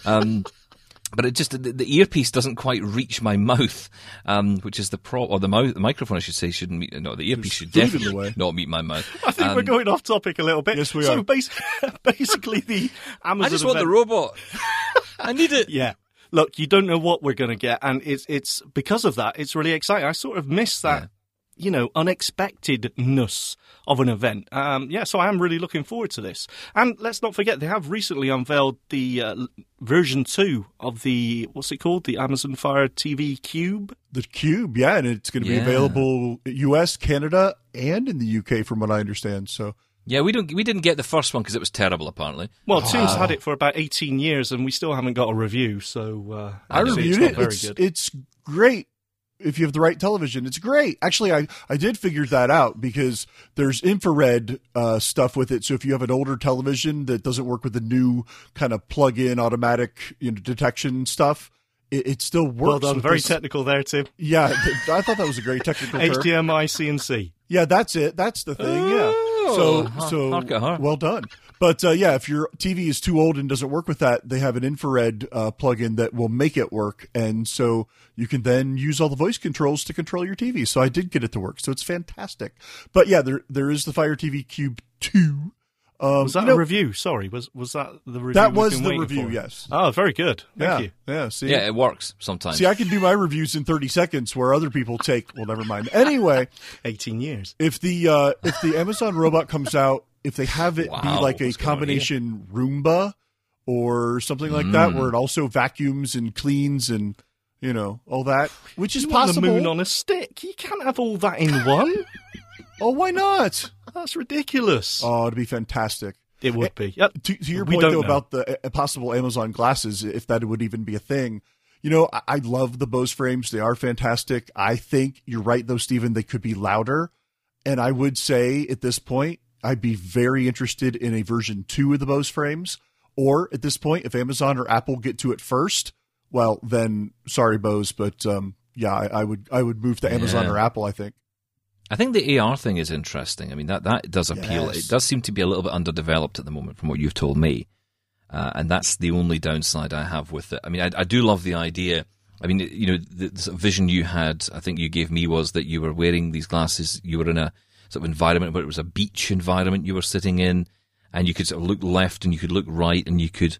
um, but it just the, the earpiece doesn't quite reach my mouth, um, which is the pro or the mouth, the microphone I should say shouldn't meet. No, the earpiece should food in the definitely not meet my mouth. I think we're Um, going off topic a little bit. Yes, we so are. bas- basically, the Amazon. I just want the robot. I need it. Yeah. Look, you don't know what we're going to get, and it's it's because of that. It's really exciting. I sort of miss that. You know, unexpectedness of an event. Um, yeah, so I am really looking forward to this. And let's not forget, they have recently unveiled the uh, version 2 of the, what's it called? The Amazon Fire TV Cube. The Cube, yeah, and it's going to be Yeah. available U.S., Canada, and in the U.K. from what I understand. So Yeah, we don't we didn't get the first one because it was terrible. Apparently, Well, Tim's had it for about 18 years and we still haven't got a review, so uh, I reviewed it's it. very It's, good. it's great if you have the right television. It's great. Actually, I, I did figure that out because there's infrared uh, stuff with it. So if you have an older television that doesn't work with the new kind of plug-in automatic you know, detection stuff, it, it still works. well done. Very this- technical there, Tim. Yeah, th- I thought that was a great technical term. HDMI CEC. Yeah, that's it. That's the thing. Yeah. Oh, So har- so hark at well done. But uh, yeah, if your TV is too old and doesn't work with that, they have an infrared uh, plug-in that will make it work, and so you can then use all the voice controls to control your TV. So I did get it to work, so it's fantastic. But yeah, there there is the Fire TV Cube two. Um, Was that you know, a review? Sorry, was was that the review? That was the review, for? yes. Oh, very good. Thank yeah, you. yeah. See, yeah, it works sometimes. see, I can do my reviews in thirty seconds, where other people take. Well, never mind. Anyway. 18 years. if the uh, if the Amazon robot comes out, if they have it be like a what's going on combination Roomba or something like Mm. that, where it also vacuums and cleans and you know all that, which is You possible. the moon on a stick. You can't have all that in one. oh, why not? That's ridiculous. Oh, it'd be fantastic. it would be. Yep. To, to your We point though know. about the uh, possible Amazon glasses, if that would even be a thing. You know, I, I love the Bose frames; they are fantastic. I think you're right, though, Stephen. They could be louder, and I would say at this point, I'd be very interested in a version two of the Bose frames. Or at this point, if Amazon or Apple get to it first, well, then sorry, Bose, but um, yeah, I, I would I would move to Amazon Yeah. or Apple. I think. I think the AR thing is interesting. I mean, that, that does appeal. Yes. It does seem to be a little bit underdeveloped at the moment, from what you've told me. Uh, and that's the only downside I have with it. I mean, I, I do love the idea. I mean, you know, the, the vision you had, I think you gave me was that you were wearing these glasses, you were in a sort of environment where it was a beach environment you were sitting in, and you could sort of look left and you could look right and you could,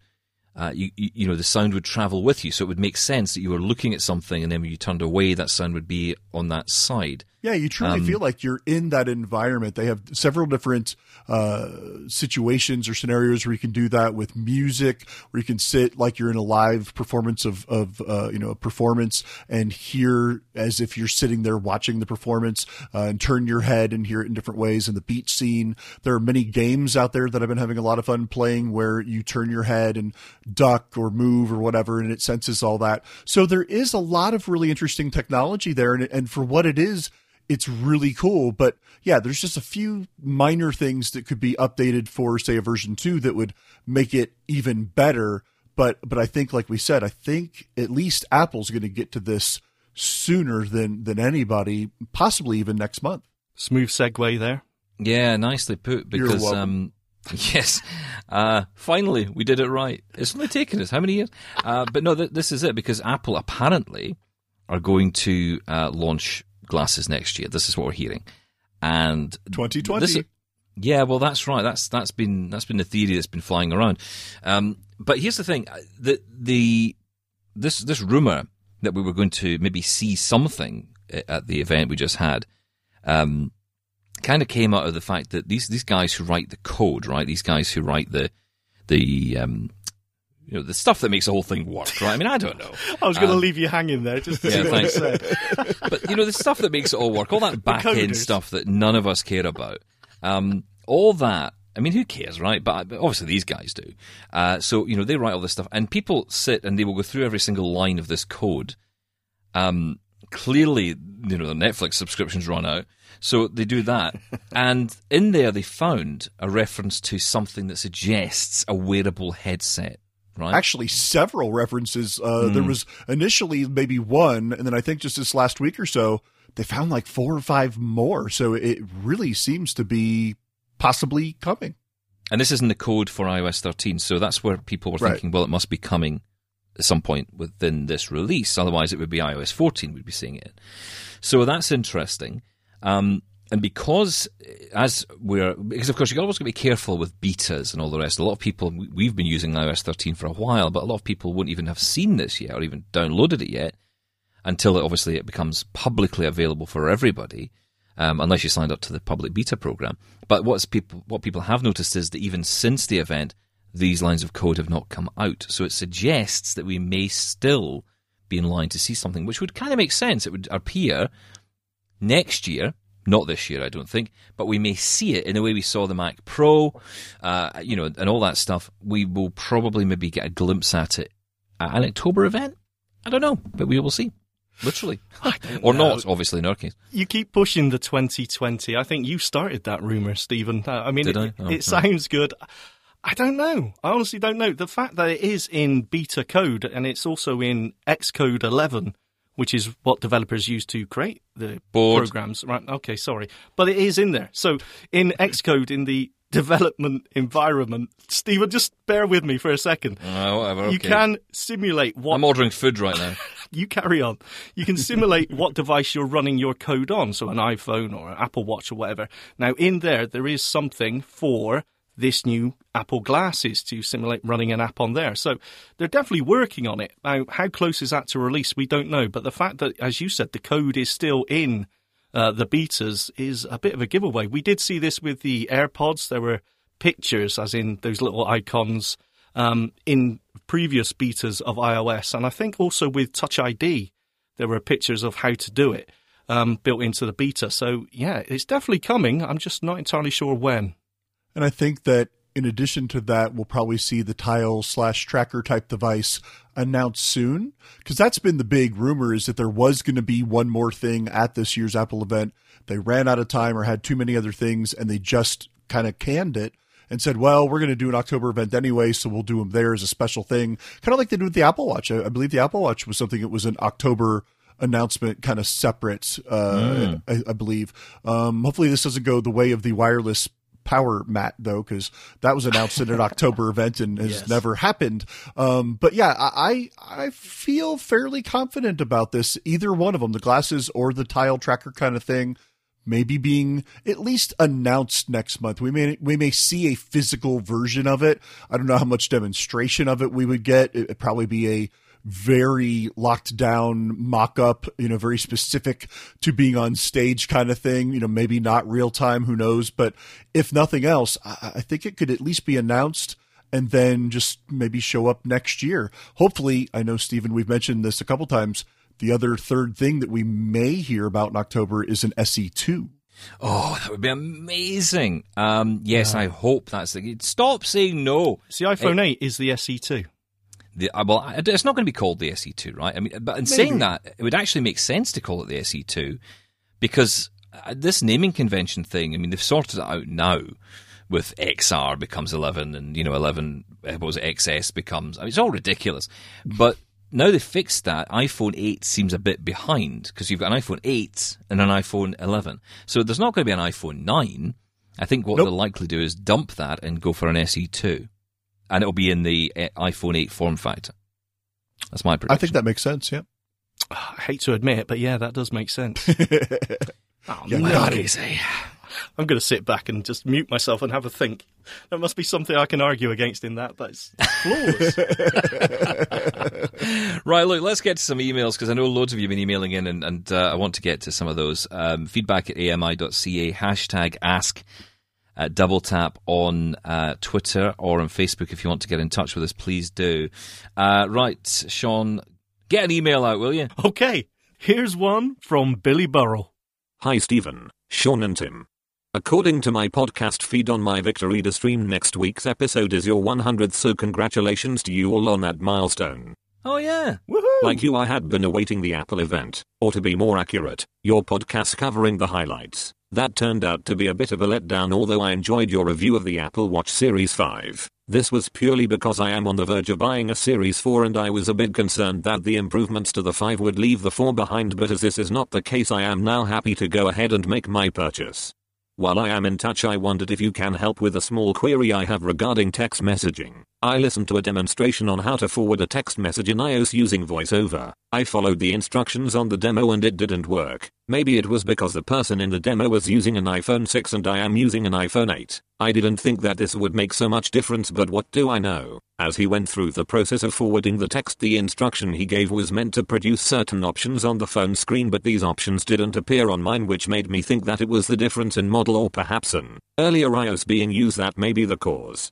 uh, you, you know, the sound would travel with you. So it would make sense that you were looking at something and then when you turned away, that sound would be on that side. Yeah, you truly Um, feel like you're in that environment. They have several different uh, situations or scenarios where you can do that with music, where you can sit like you're in a live performance of, of uh, you know, a performance and hear as if you're sitting there watching the performance uh, and turn your head and hear it in different ways. In the beach scene, there are many games out there that I've been having a lot of fun playing where you turn your head and duck or move or whatever, and it senses all that. So there is a lot of really interesting technology there, and, and for what it is, it's really cool. But yeah, there's just a few minor things that could be updated for, say, a version two that would make it even better. But but I think, like we said, I think at least Apple's going to get to this sooner than than anybody, possibly even next month. Smooth segue there. Yeah, nicely put. You're Because um, yes, uh, finally we did it right. It's only taken us how many years? Uh, but no, th- this is it because Apple apparently are going to uh, launch glasses next year. This is what we're hearing, and 2020. this- yeah, well, that's right. That's that's been that's been the theory that's been flying around. Um, but here's the thing: the the this this rumor that we were going to maybe see something at the event we just had, um, kind of came out of the fact that these these guys who write the code, right? These guys who write the the um, you know the stuff that makes the whole thing work, right? I mean, I don't know. I was going to leave you hanging there just to Um, Yeah, thanks. but you know the stuff that makes it all work, all that back end stuff that none of us care about, um, all that. I mean, who cares, right? But but obviously these guys do. Uh, so you know they write all this stuff, and people sit and they will go through every single line of this code. Um, clearly, you know the Netflix subscriptions run out, so they do that, and in there they found a reference to something that suggests a wearable headset, right? Actually, several references. Uh, There was initially maybe one, and then I think just this last week or so, they found like four or five more. So it really seems to be possibly coming. And this isn't the code for iOS 13, so that's where people were Right. thinking, well, it must be coming at some point within this release. Otherwise, it would be iOS 14 we'd be seeing it. So that's interesting. Um, and because as we're because of course you've always got to be careful with betas and all the rest. A lot of people we- we've been using iOS 13 for a while, but a lot of people won't even have seen this yet or even downloaded it yet until it, obviously it becomes publicly available for everybody. um, unless you signed up to the public beta program. But what's people, what people have noticed is that even since the event, these lines of code have not come out. So it suggests that we may still be in line to see something, which would kind of make sense. It would appear next year, not this year, I don't think, but we may see it in the way we saw the Mac Pro, uh, you know, and all that stuff. We will probably maybe get a glimpse at it at an October event. I don't know, but we will see. Literally. or know. not, obviously, in our case. You keep pushing the 2020. I think you started that rumor, Stephen. Uh, I mean, Did it, I? Oh, it right. sounds good. I don't know. I honestly don't know. The fact that it is in beta code and it's also in Xcode 11, which is what developers use to create the Bored. programs. Right. Okay. Sorry. But it is in there. So in Xcode, in the development environment, Stephen, just bear with me for a second. Uh, whatever. You can simulate what I'm ordering food right now. you carry on. You can simulate what device you're running your code on, so an iPhone or an Apple Watch or whatever. Now, in there, there is something for this new Apple glasses to simulate running an app on there. So they're definitely working on it. Now, how close is that to release? We don't know. But the fact that, as you said, the code is still in uh, the betas is a bit of a giveaway. We did see this with the AirPods. There were pictures, as in those little icons, um, in previous betas of iOS. And I think also with Touch ID, there were pictures of how to do it um, built into the beta. So, yeah, it's definitely coming. I'm just not entirely sure when. And I think that in addition to that, we'll probably see the tile slash tracker type device announced soon. Because that's been the big rumor is that there was going to be one more thing at this year's Apple event. They ran out of time or had too many other things and they just kind of canned it and said, well, we're going to do an October event anyway, so we'll do them there as a special thing. Kind of like they did with the Apple Watch. I, I believe the Apple Watch was something that was an October announcement kind of separate, uh, I, I believe. Um, hopefully this doesn't go the way of the wireless power mat though, because that was announced in an October event and has Yes. never happened. Um, but yeah, I, I feel fairly confident about this. Either one of them, the glasses or the tile tracker kind of thing, maybe being at least announced next month. We may we may see a physical version of it. I don't know how much demonstration of it we would get. It, would probably be a very locked down mock up, you know, very specific to being on stage kind of thing, you know, maybe not real time, who knows. But if nothing else, I, I think it could at least be announced and then just maybe show up next year. Hopefully, I know, Stephen, we've mentioned this a couple times. The other third thing that we may hear about in October is an SE2. Oh, that would be amazing. Um, yes, I hope that's the. Stop saying no. It's the iPhone 8 is the SE2. The, uh, well, it's not going to be called the SE2, right? I mean, but in saying that, it would actually make sense to call it the SE2 because uh, this naming convention thing. I mean, they've sorted it out now with XR becomes 11, and you know, 11 uh, what was it, XS becomes. I mean, it's all ridiculous, but. Now they fixed that, iPhone 8 seems a bit behind because you've got an iPhone 8 and an iPhone 11. So there's not going to be an iPhone 9. I think what Nope. they'll likely do is dump that and go for an SE2 and it'll be in the uh, iPhone 8 form factor. That's my prediction. I think that makes sense. Yeah. I hate to admit, it, but yeah, that does make sense. oh, Yeah, no. God, easy. I'm going to sit back and just mute myself and have a think. There must be something I can argue against in that. That's flawless. Right, look, let's get to some emails because I know loads of you have been emailing in, and, and uh, I want to get to some of those. Um, feedback at ami.ca, hashtag ask. Uh, double tap on uh, Twitter or on Facebook if you want to get in touch with us, please do. Uh, right, Sean, get an email out, will you? okay, here's one from Billy Burrell. Hi Stephen, Sean and Tim. According to my podcast feed on my Victor Reader Stream next week's episode is your 100th so congratulations to you all on that milestone. Oh, yeah. Woohoo! Like you I had been awaiting the Apple event, or to be more accurate, your podcast covering the highlights. That turned out to be a bit of a letdown although I enjoyed your review of the Apple Watch Series 5. This was purely because I am on the verge of buying a Series 4 and I was a bit concerned that the improvements to the 5 would leave the 4 behind but as this is not the case I am now happy to go ahead and make my purchase. While I am in touch I wondered if you can help with a small query I have regarding text messaging. I listened to a demonstration on how to forward a text message in iOS using VoiceOver. I followed the instructions on the demo and it didn't work. Maybe it was because the person in the demo was using an iPhone 6 and I am using an iPhone 8. I didn't think that this would make so much difference but what do I know? As he went through the process of forwarding the text the instruction he gave was meant to produce certain options on the phone screen but these options didn't appear on mine which made me think that it was the difference in model or perhaps an earlier iOS being used that may be the cause.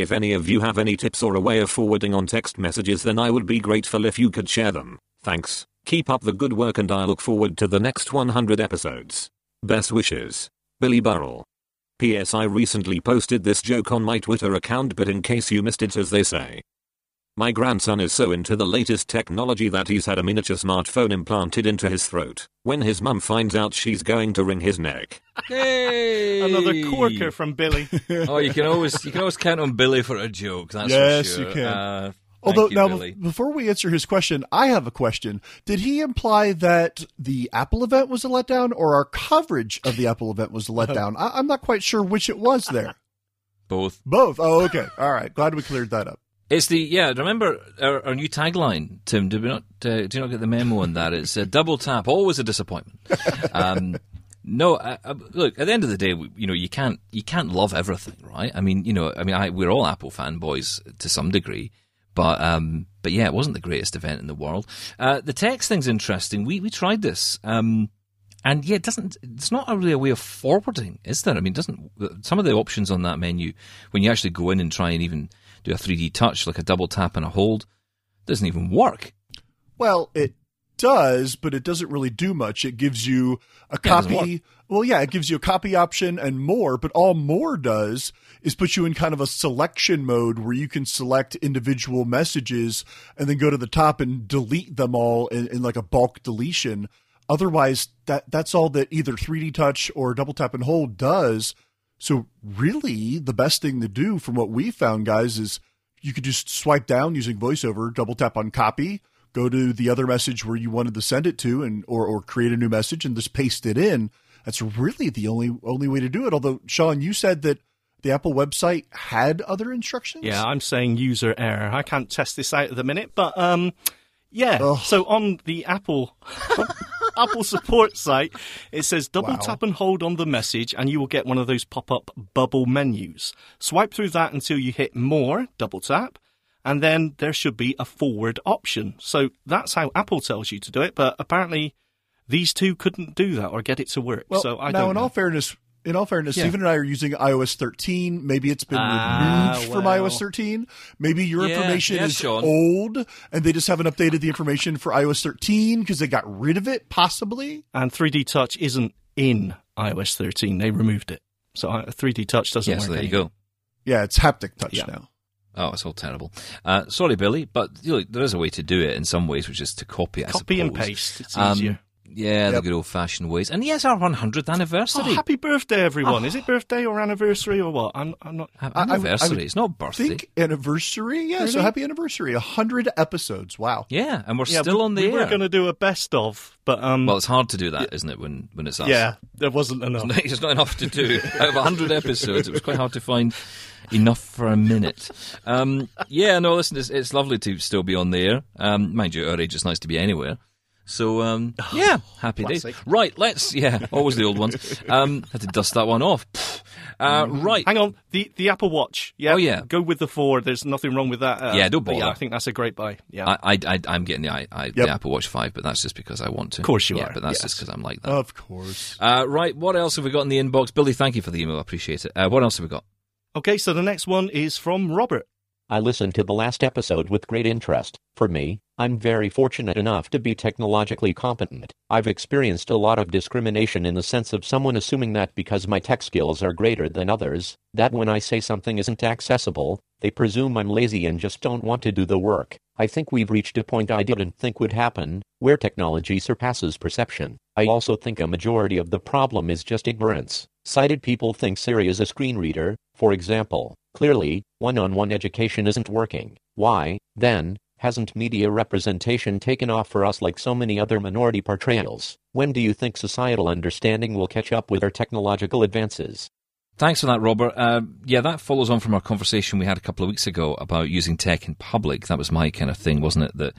If any of you have any tips or a way of forwarding on text messages then I would be grateful if you could share them. Thanks. Keep up the good work and I look forward to the next 100 episodes. Best wishes. Billy Burrell. P.S. I recently posted this joke on my Twitter account but in case you missed it as they say. My grandson is so into the latest technology that he's had a miniature smartphone implanted into his throat. When his mum finds out she's going to wring his neck. Hey! Another corker from Billy. oh, you can always you can always count on Billy for a joke. That's Yes, for sure. you can. Uh, Although thank you, now, Billy. be- before we answer his question, I have a question. Did he imply that the Apple event was a letdown, or our coverage of the Apple event was a letdown? I- I'm not quite sure which it was there. both. Both. Oh, okay. All right. Glad we cleared that up. It's the yeah. Remember our, our new tagline, Tim? Did we not? Uh, do you not get the memo on that? It's a double tap, always a disappointment. Um, no, uh, uh, look. At the end of the day, you know, you can't you can't love everything, right? I mean, you know, I mean, I, we're all Apple fanboys to some degree, but um, but yeah, it wasn't the greatest event in the world. Uh, the text thing's interesting. We we tried this. Um, and yeah, it doesn't. It's not a really a way of forwarding, is there? I mean, doesn't some of the options on that menu when you actually go in and try and even do a 3D touch, like a double tap and a hold, doesn't even work. Well, it does, but it doesn't really do much. It gives you a copy. Well, yeah, it gives you a copy option and more, but all more does is put you in kind of a selection mode where you can select individual messages and then go to the top and delete them all in, in like a bulk deletion. Otherwise, that that's all that either 3D touch or double tap and hold does. So really, the best thing to do from what we found, guys, is you could just swipe down using voiceover, double tap on copy, go to the other message where you wanted to send it to and or, or create a new message and just paste it in. That's really the only only way to do it. Although Sean, you said that the Apple website had other instructions. Yeah, I'm saying user error. I can't test this out at the minute, but um, yeah. Ugh. So on the Apple Apple support site, it says double Wow. tap and hold on the message, and you will get one of those pop-up bubble menus. Swipe through that until you hit more, double tap, and then there should be a forward option. So that's how Apple tells you to do it, but apparently these two couldn't do that or get it to work. Well, so I now don't in know. all fairness, in all fairness, Yeah. Stephen and I are using iOS 13. Maybe it's been Ah, removed from iOS 13. Maybe your Yeah, information yeah, is Sean. old, and they just haven't updated the information for iOS 13 because they got rid of it. Possibly. and 3D Touch isn't in iOS 13. They removed it. So uh, 3D Touch doesn't Yeah, work. so there you go. Yeah, it's haptic touch Yeah. now. Oh, it's all terrible. Uh, sorry, Billy, but you know, there is a way to do it in some ways, which is to copy it. I Copy and paste. It's Um, easier. Yeah, the Yep. good old fashioned ways. And yes, our 100th anniversary. Oh, happy birthday, everyone! Is it birthday or anniversary or what? I'm, I'm not. Ha- I- I anniversary. it's not birthday. Think anniversary? Yeah, so happy anniversary. 100 episodes. Wow. Yeah, and we're Yeah, still we, on the we air. were going to do a best of, but um, Well, it's hard to do that, not it, when, when it's us? yeah, there wasn't enough. It's not enough to do. Out of 100 episodes, it was quite hard to find enough for a minute. Um, yeah, no, listen, it's, it's lovely to still be on the air. Um, mind you, at our age, it's nice to be anywhere. So, um, yeah, happy days. Right, let's, yeah, always the old ones. Um, had to dust that one off. Uh, right. Hang on, the the Apple Watch. Yeah, Oh, yeah. go with the four. There's nothing wrong with that. Uh, Yeah, don't but Yeah, bother. I think that's a great buy. Yeah, I, I, I, I'm getting the, I, I, Yep. the Apple Watch 5, but that's just because I want to. Of course you yeah, are, but that's yes. just because I'm like that. Of course. Uh, right, what else have we got in the inbox? Billy, thank you for the email. I appreciate it. Uh, what else have we got? okay, so the next one is from Robert. I listened to the last episode with great interest. For me, I'm very fortunate enough to be technologically competent. I've experienced a lot of discrimination in the sense of someone assuming that because my tech skills are greater than others, that when I say something isn't accessible, they presume I'm lazy and just don't want to do the work. I think we've reached a point I didn't think would happen, where technology surpasses perception. I also think a majority of the problem is just ignorance. Sighted people think Siri is a screen reader, for example. Clearly, one-on-one education isn't working. Why, then, hasn't media representation taken off for us like so many other minority portrayals? When do you think societal understanding will catch up with our technological advances? Thanks for that, Robert. Uh, yeah, that follows on from our conversation we had a couple of weeks ago about using tech in public. That was my kind of thing, wasn't it? That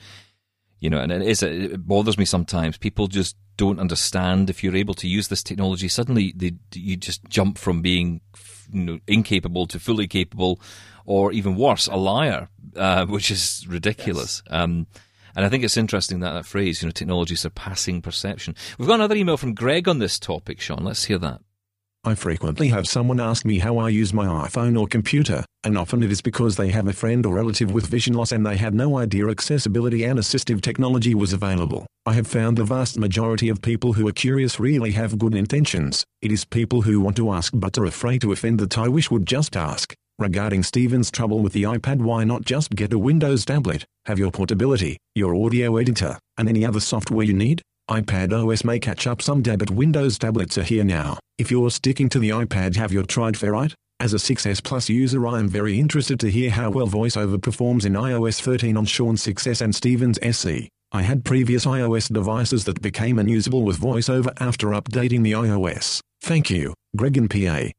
you know, and it is it bothers me sometimes. People just don't understand if you're able to use this technology. Suddenly, they, you just jump from being you know, incapable to fully capable, or even worse, a liar, uh, which is ridiculous. Yes. Um, and I think it's interesting that that phrase, you know, technology surpassing perception. We've got another email from Greg on this topic, Sean. Let's hear that. I frequently have someone ask me how I use my iPhone or computer, and often it is because they have a friend or relative with vision loss and they had no idea accessibility and assistive technology was available. I have found the vast majority of people who are curious really have good intentions. It is people who want to ask but are afraid to offend that I wish would just ask. Regarding Stephen's trouble with the iPad why not just get a Windows tablet, have your portability, your audio editor, and any other software you need? iPad OS may catch up someday but Windows tablets are here now. If you're sticking to the iPad have you tried Ferrite? As a 6S Plus user I am very interested to hear how well VoiceOver performs in iOS 13 on Sean's 6S and Stephen's SE. I had previous iOS devices that became unusable with VoiceOver after updating the iOS. Thank you, Greg and PA.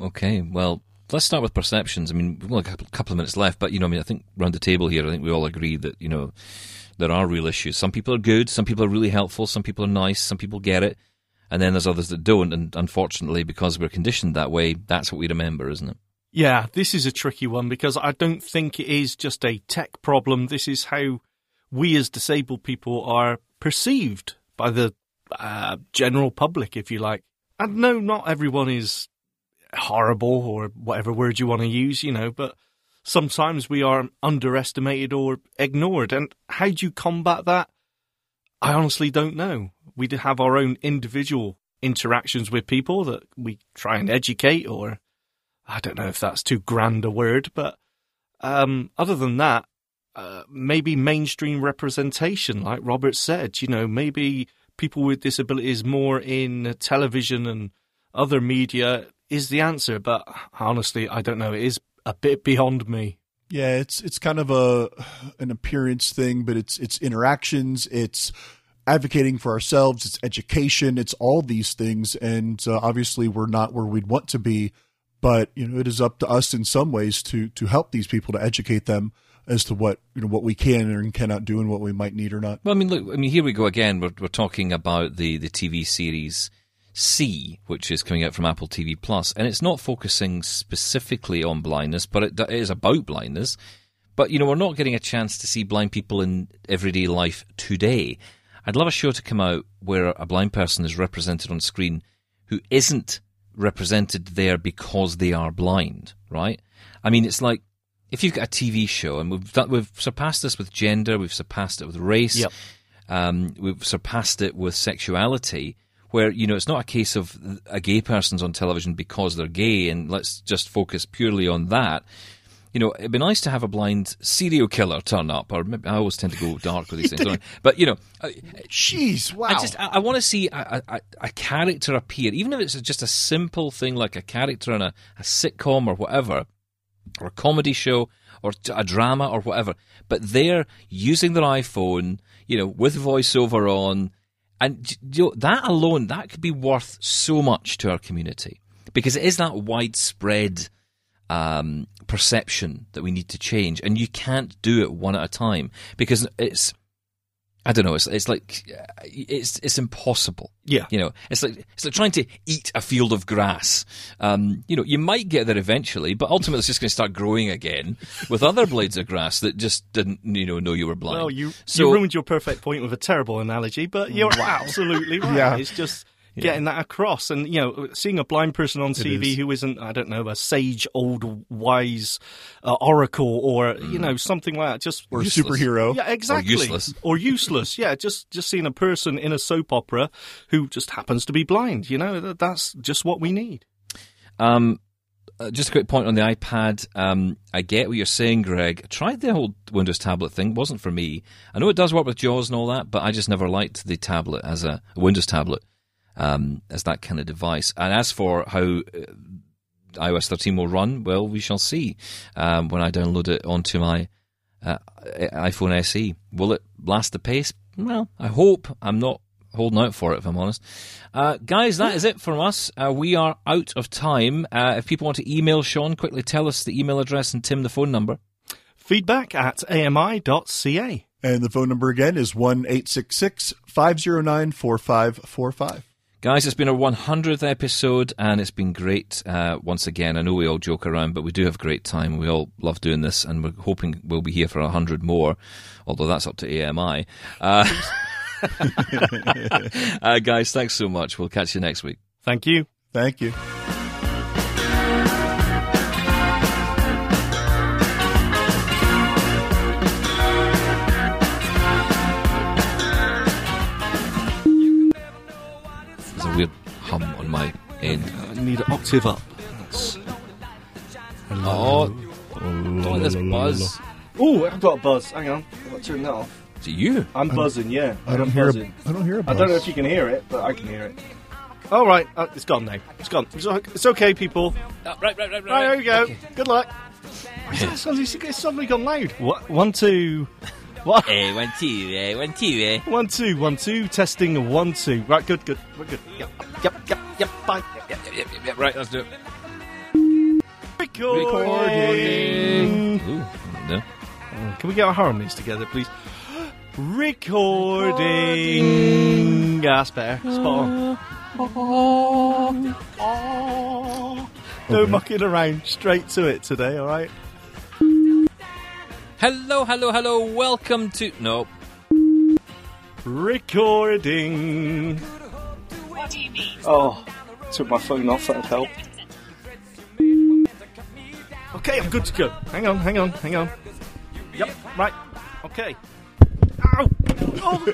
Okay, well, let's start with perceptions. I mean, we've only got a couple of minutes left, but, you know, I mean, I think around the table here, I think we all agree that, you know, there are real issues. Some people are good, some people are really helpful, some people are nice, some people get it, and then there's others that don't. And unfortunately, because we're conditioned that way, that's what we remember, isn't it? Yeah, this is a tricky one because I don't think it is just a tech problem. This is how we as disabled people are perceived by the uh, general public, if you like. And no, not everyone is horrible or whatever word you want to use, you know, but sometimes we are underestimated or ignored. And how do you combat that? I honestly don't know. We have our own individual interactions with people that we try and educate, or I don't know if that's too grand a word, but um, other than that, uh, maybe mainstream representation, like Robert said, you know, maybe people with disabilities more in television and other media is the answer. But honestly, I don't know. It is a bit beyond me. Yeah, it's it's kind of a an appearance thing, but it's it's interactions, it's advocating for ourselves, it's education, it's all these things, and uh, obviously we're not where we'd want to be, but you know it is up to us in some ways to to help these people to educate them as to what you know what we can and cannot do and what we might need or not. Well, I mean, look, I mean, here we go again. We're we're talking about the the TV series See, which is coming out from Apple TV Plus, and it's not focusing specifically on blindness, but it is about blindness. But you know, we're not getting a chance to see blind people in everyday life today. I'd love a show to come out where a blind person is represented on screen who isn't represented there because they are blind, right? I mean, it's like if you've got a TV show, and we've done, we've surpassed this with gender, we've surpassed it with race, yep. um, we've surpassed it with sexuality where you know it's not a case of a gay person's on television because they're gay, and let's just focus purely on that. You know, it'd be nice to have a blind serial killer turn up, or maybe, I always tend to go dark with these things. but you know, jeez, wow! I just I, I want to see a, a, a, character appear, even if it's just a simple thing like a character in a, a sitcom or whatever, or a comedy show or a drama or whatever. But they're using their iPhone, you know, with voiceover on and you know, that alone, that could be worth so much to our community because it is that widespread um, perception that we need to change, and you can't do it one at a time because it's I don't know. It's it's like it's it's impossible. Yeah, you know, it's like it's like trying to eat a field of grass. Um, you know, you might get there eventually, but ultimately it's just going to start growing again with other blades of grass that just didn't you know know you were blind. Well, you so, you ruined your perfect point with a terrible analogy, but you're wow. absolutely right. Yeah. It's just yeah. getting that across. And, you know, seeing a blind person on TV who isn't, I don't know, a sage, old, wise uh, oracle or, mm. you know, something like that. Just Or a superhero. Yeah, exactly. Or useless. Or useless. yeah, just, just seeing a person in a soap opera who just happens to be blind. You know, that that's just what we need. Um, uh, just a quick point on the iPad. Um, I get what you're saying, Greg. I tried the whole Windows tablet thing. wasn't for me. I know it does work with JAWS and all that, but I just never liked the tablet as a Windows tablet um, as that kind of device. And as for how uh, iOS 13 will run, well, we shall see um, when I download it onto my uh, iPhone SE. Will it last the pace? Well, I hope. I'm not holding out for it, if I'm honest. Uh, guys, that is it from us. Uh, we are out of time. Uh, if people want to email Sean, quickly tell us the email address and Tim the phone number. Feedback at ami.ca. And the phone number again is 1 509 4545. Guys, it's been our 100th episode and it's been great uh, once again. I know we all joke around, but we do have a great time. We all love doing this and we're hoping we'll be here for 100 more, although that's up to AMI. Uh, uh, guys, thanks so much. We'll catch you next week. Thank you. Thank you. Hum on my end. I need an octave up. That's- Oh, don't let this buzz. Oh, I've got a buzz. Hang on. I've got to turn that off. Is it you? I'm buzzing, yeah. I don't I'm hear. buzzing. A, I don't hear a I buzz. I don't know if you can hear it, but I can hear it. All right, uh, it's gone now. It's gone. It's, o- it's okay, people. Oh, right, right, right, Right, there we go. Good luck. It's, it's, it's suddenly gone loud. What? One, two. What? Eh, one, two, eh, one, two, eh. One, two, one, two. Testing. One, two. Right, good, good. We're good. Yep, yep, yep, yep. Bye. Yep, yep, yep, yep, right, let's do it. Recording. Ooh, no. Can we get our harmonies together, please? Recording. Yeah, that's better. Spot on. No mucking around. Straight to it today, all right? Hello, hello, hello. Welcome to. No. Recording. Oh, took my phone off. That'd help. Okay, I'm good to go. Hang on, hang on, hang on. Yep, right. Okay. Ow! Oh,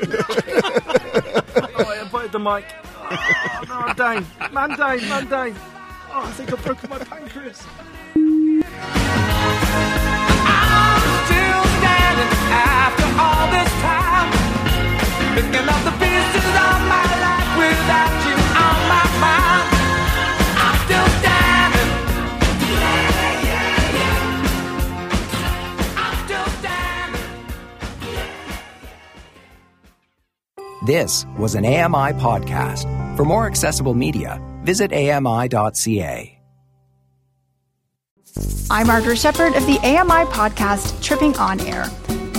oh I butted the mic. Oh, no, I'm down. Man down, man down. Oh, I think I've broken my pancreas. Picking up the pieces of my life without you on my mind. I'm still standing. I'm still standing. This was an AMI podcast. For more accessible media, visit ami.ca. I'm Margaret Shepard of the AMI podcast Tripping On Air.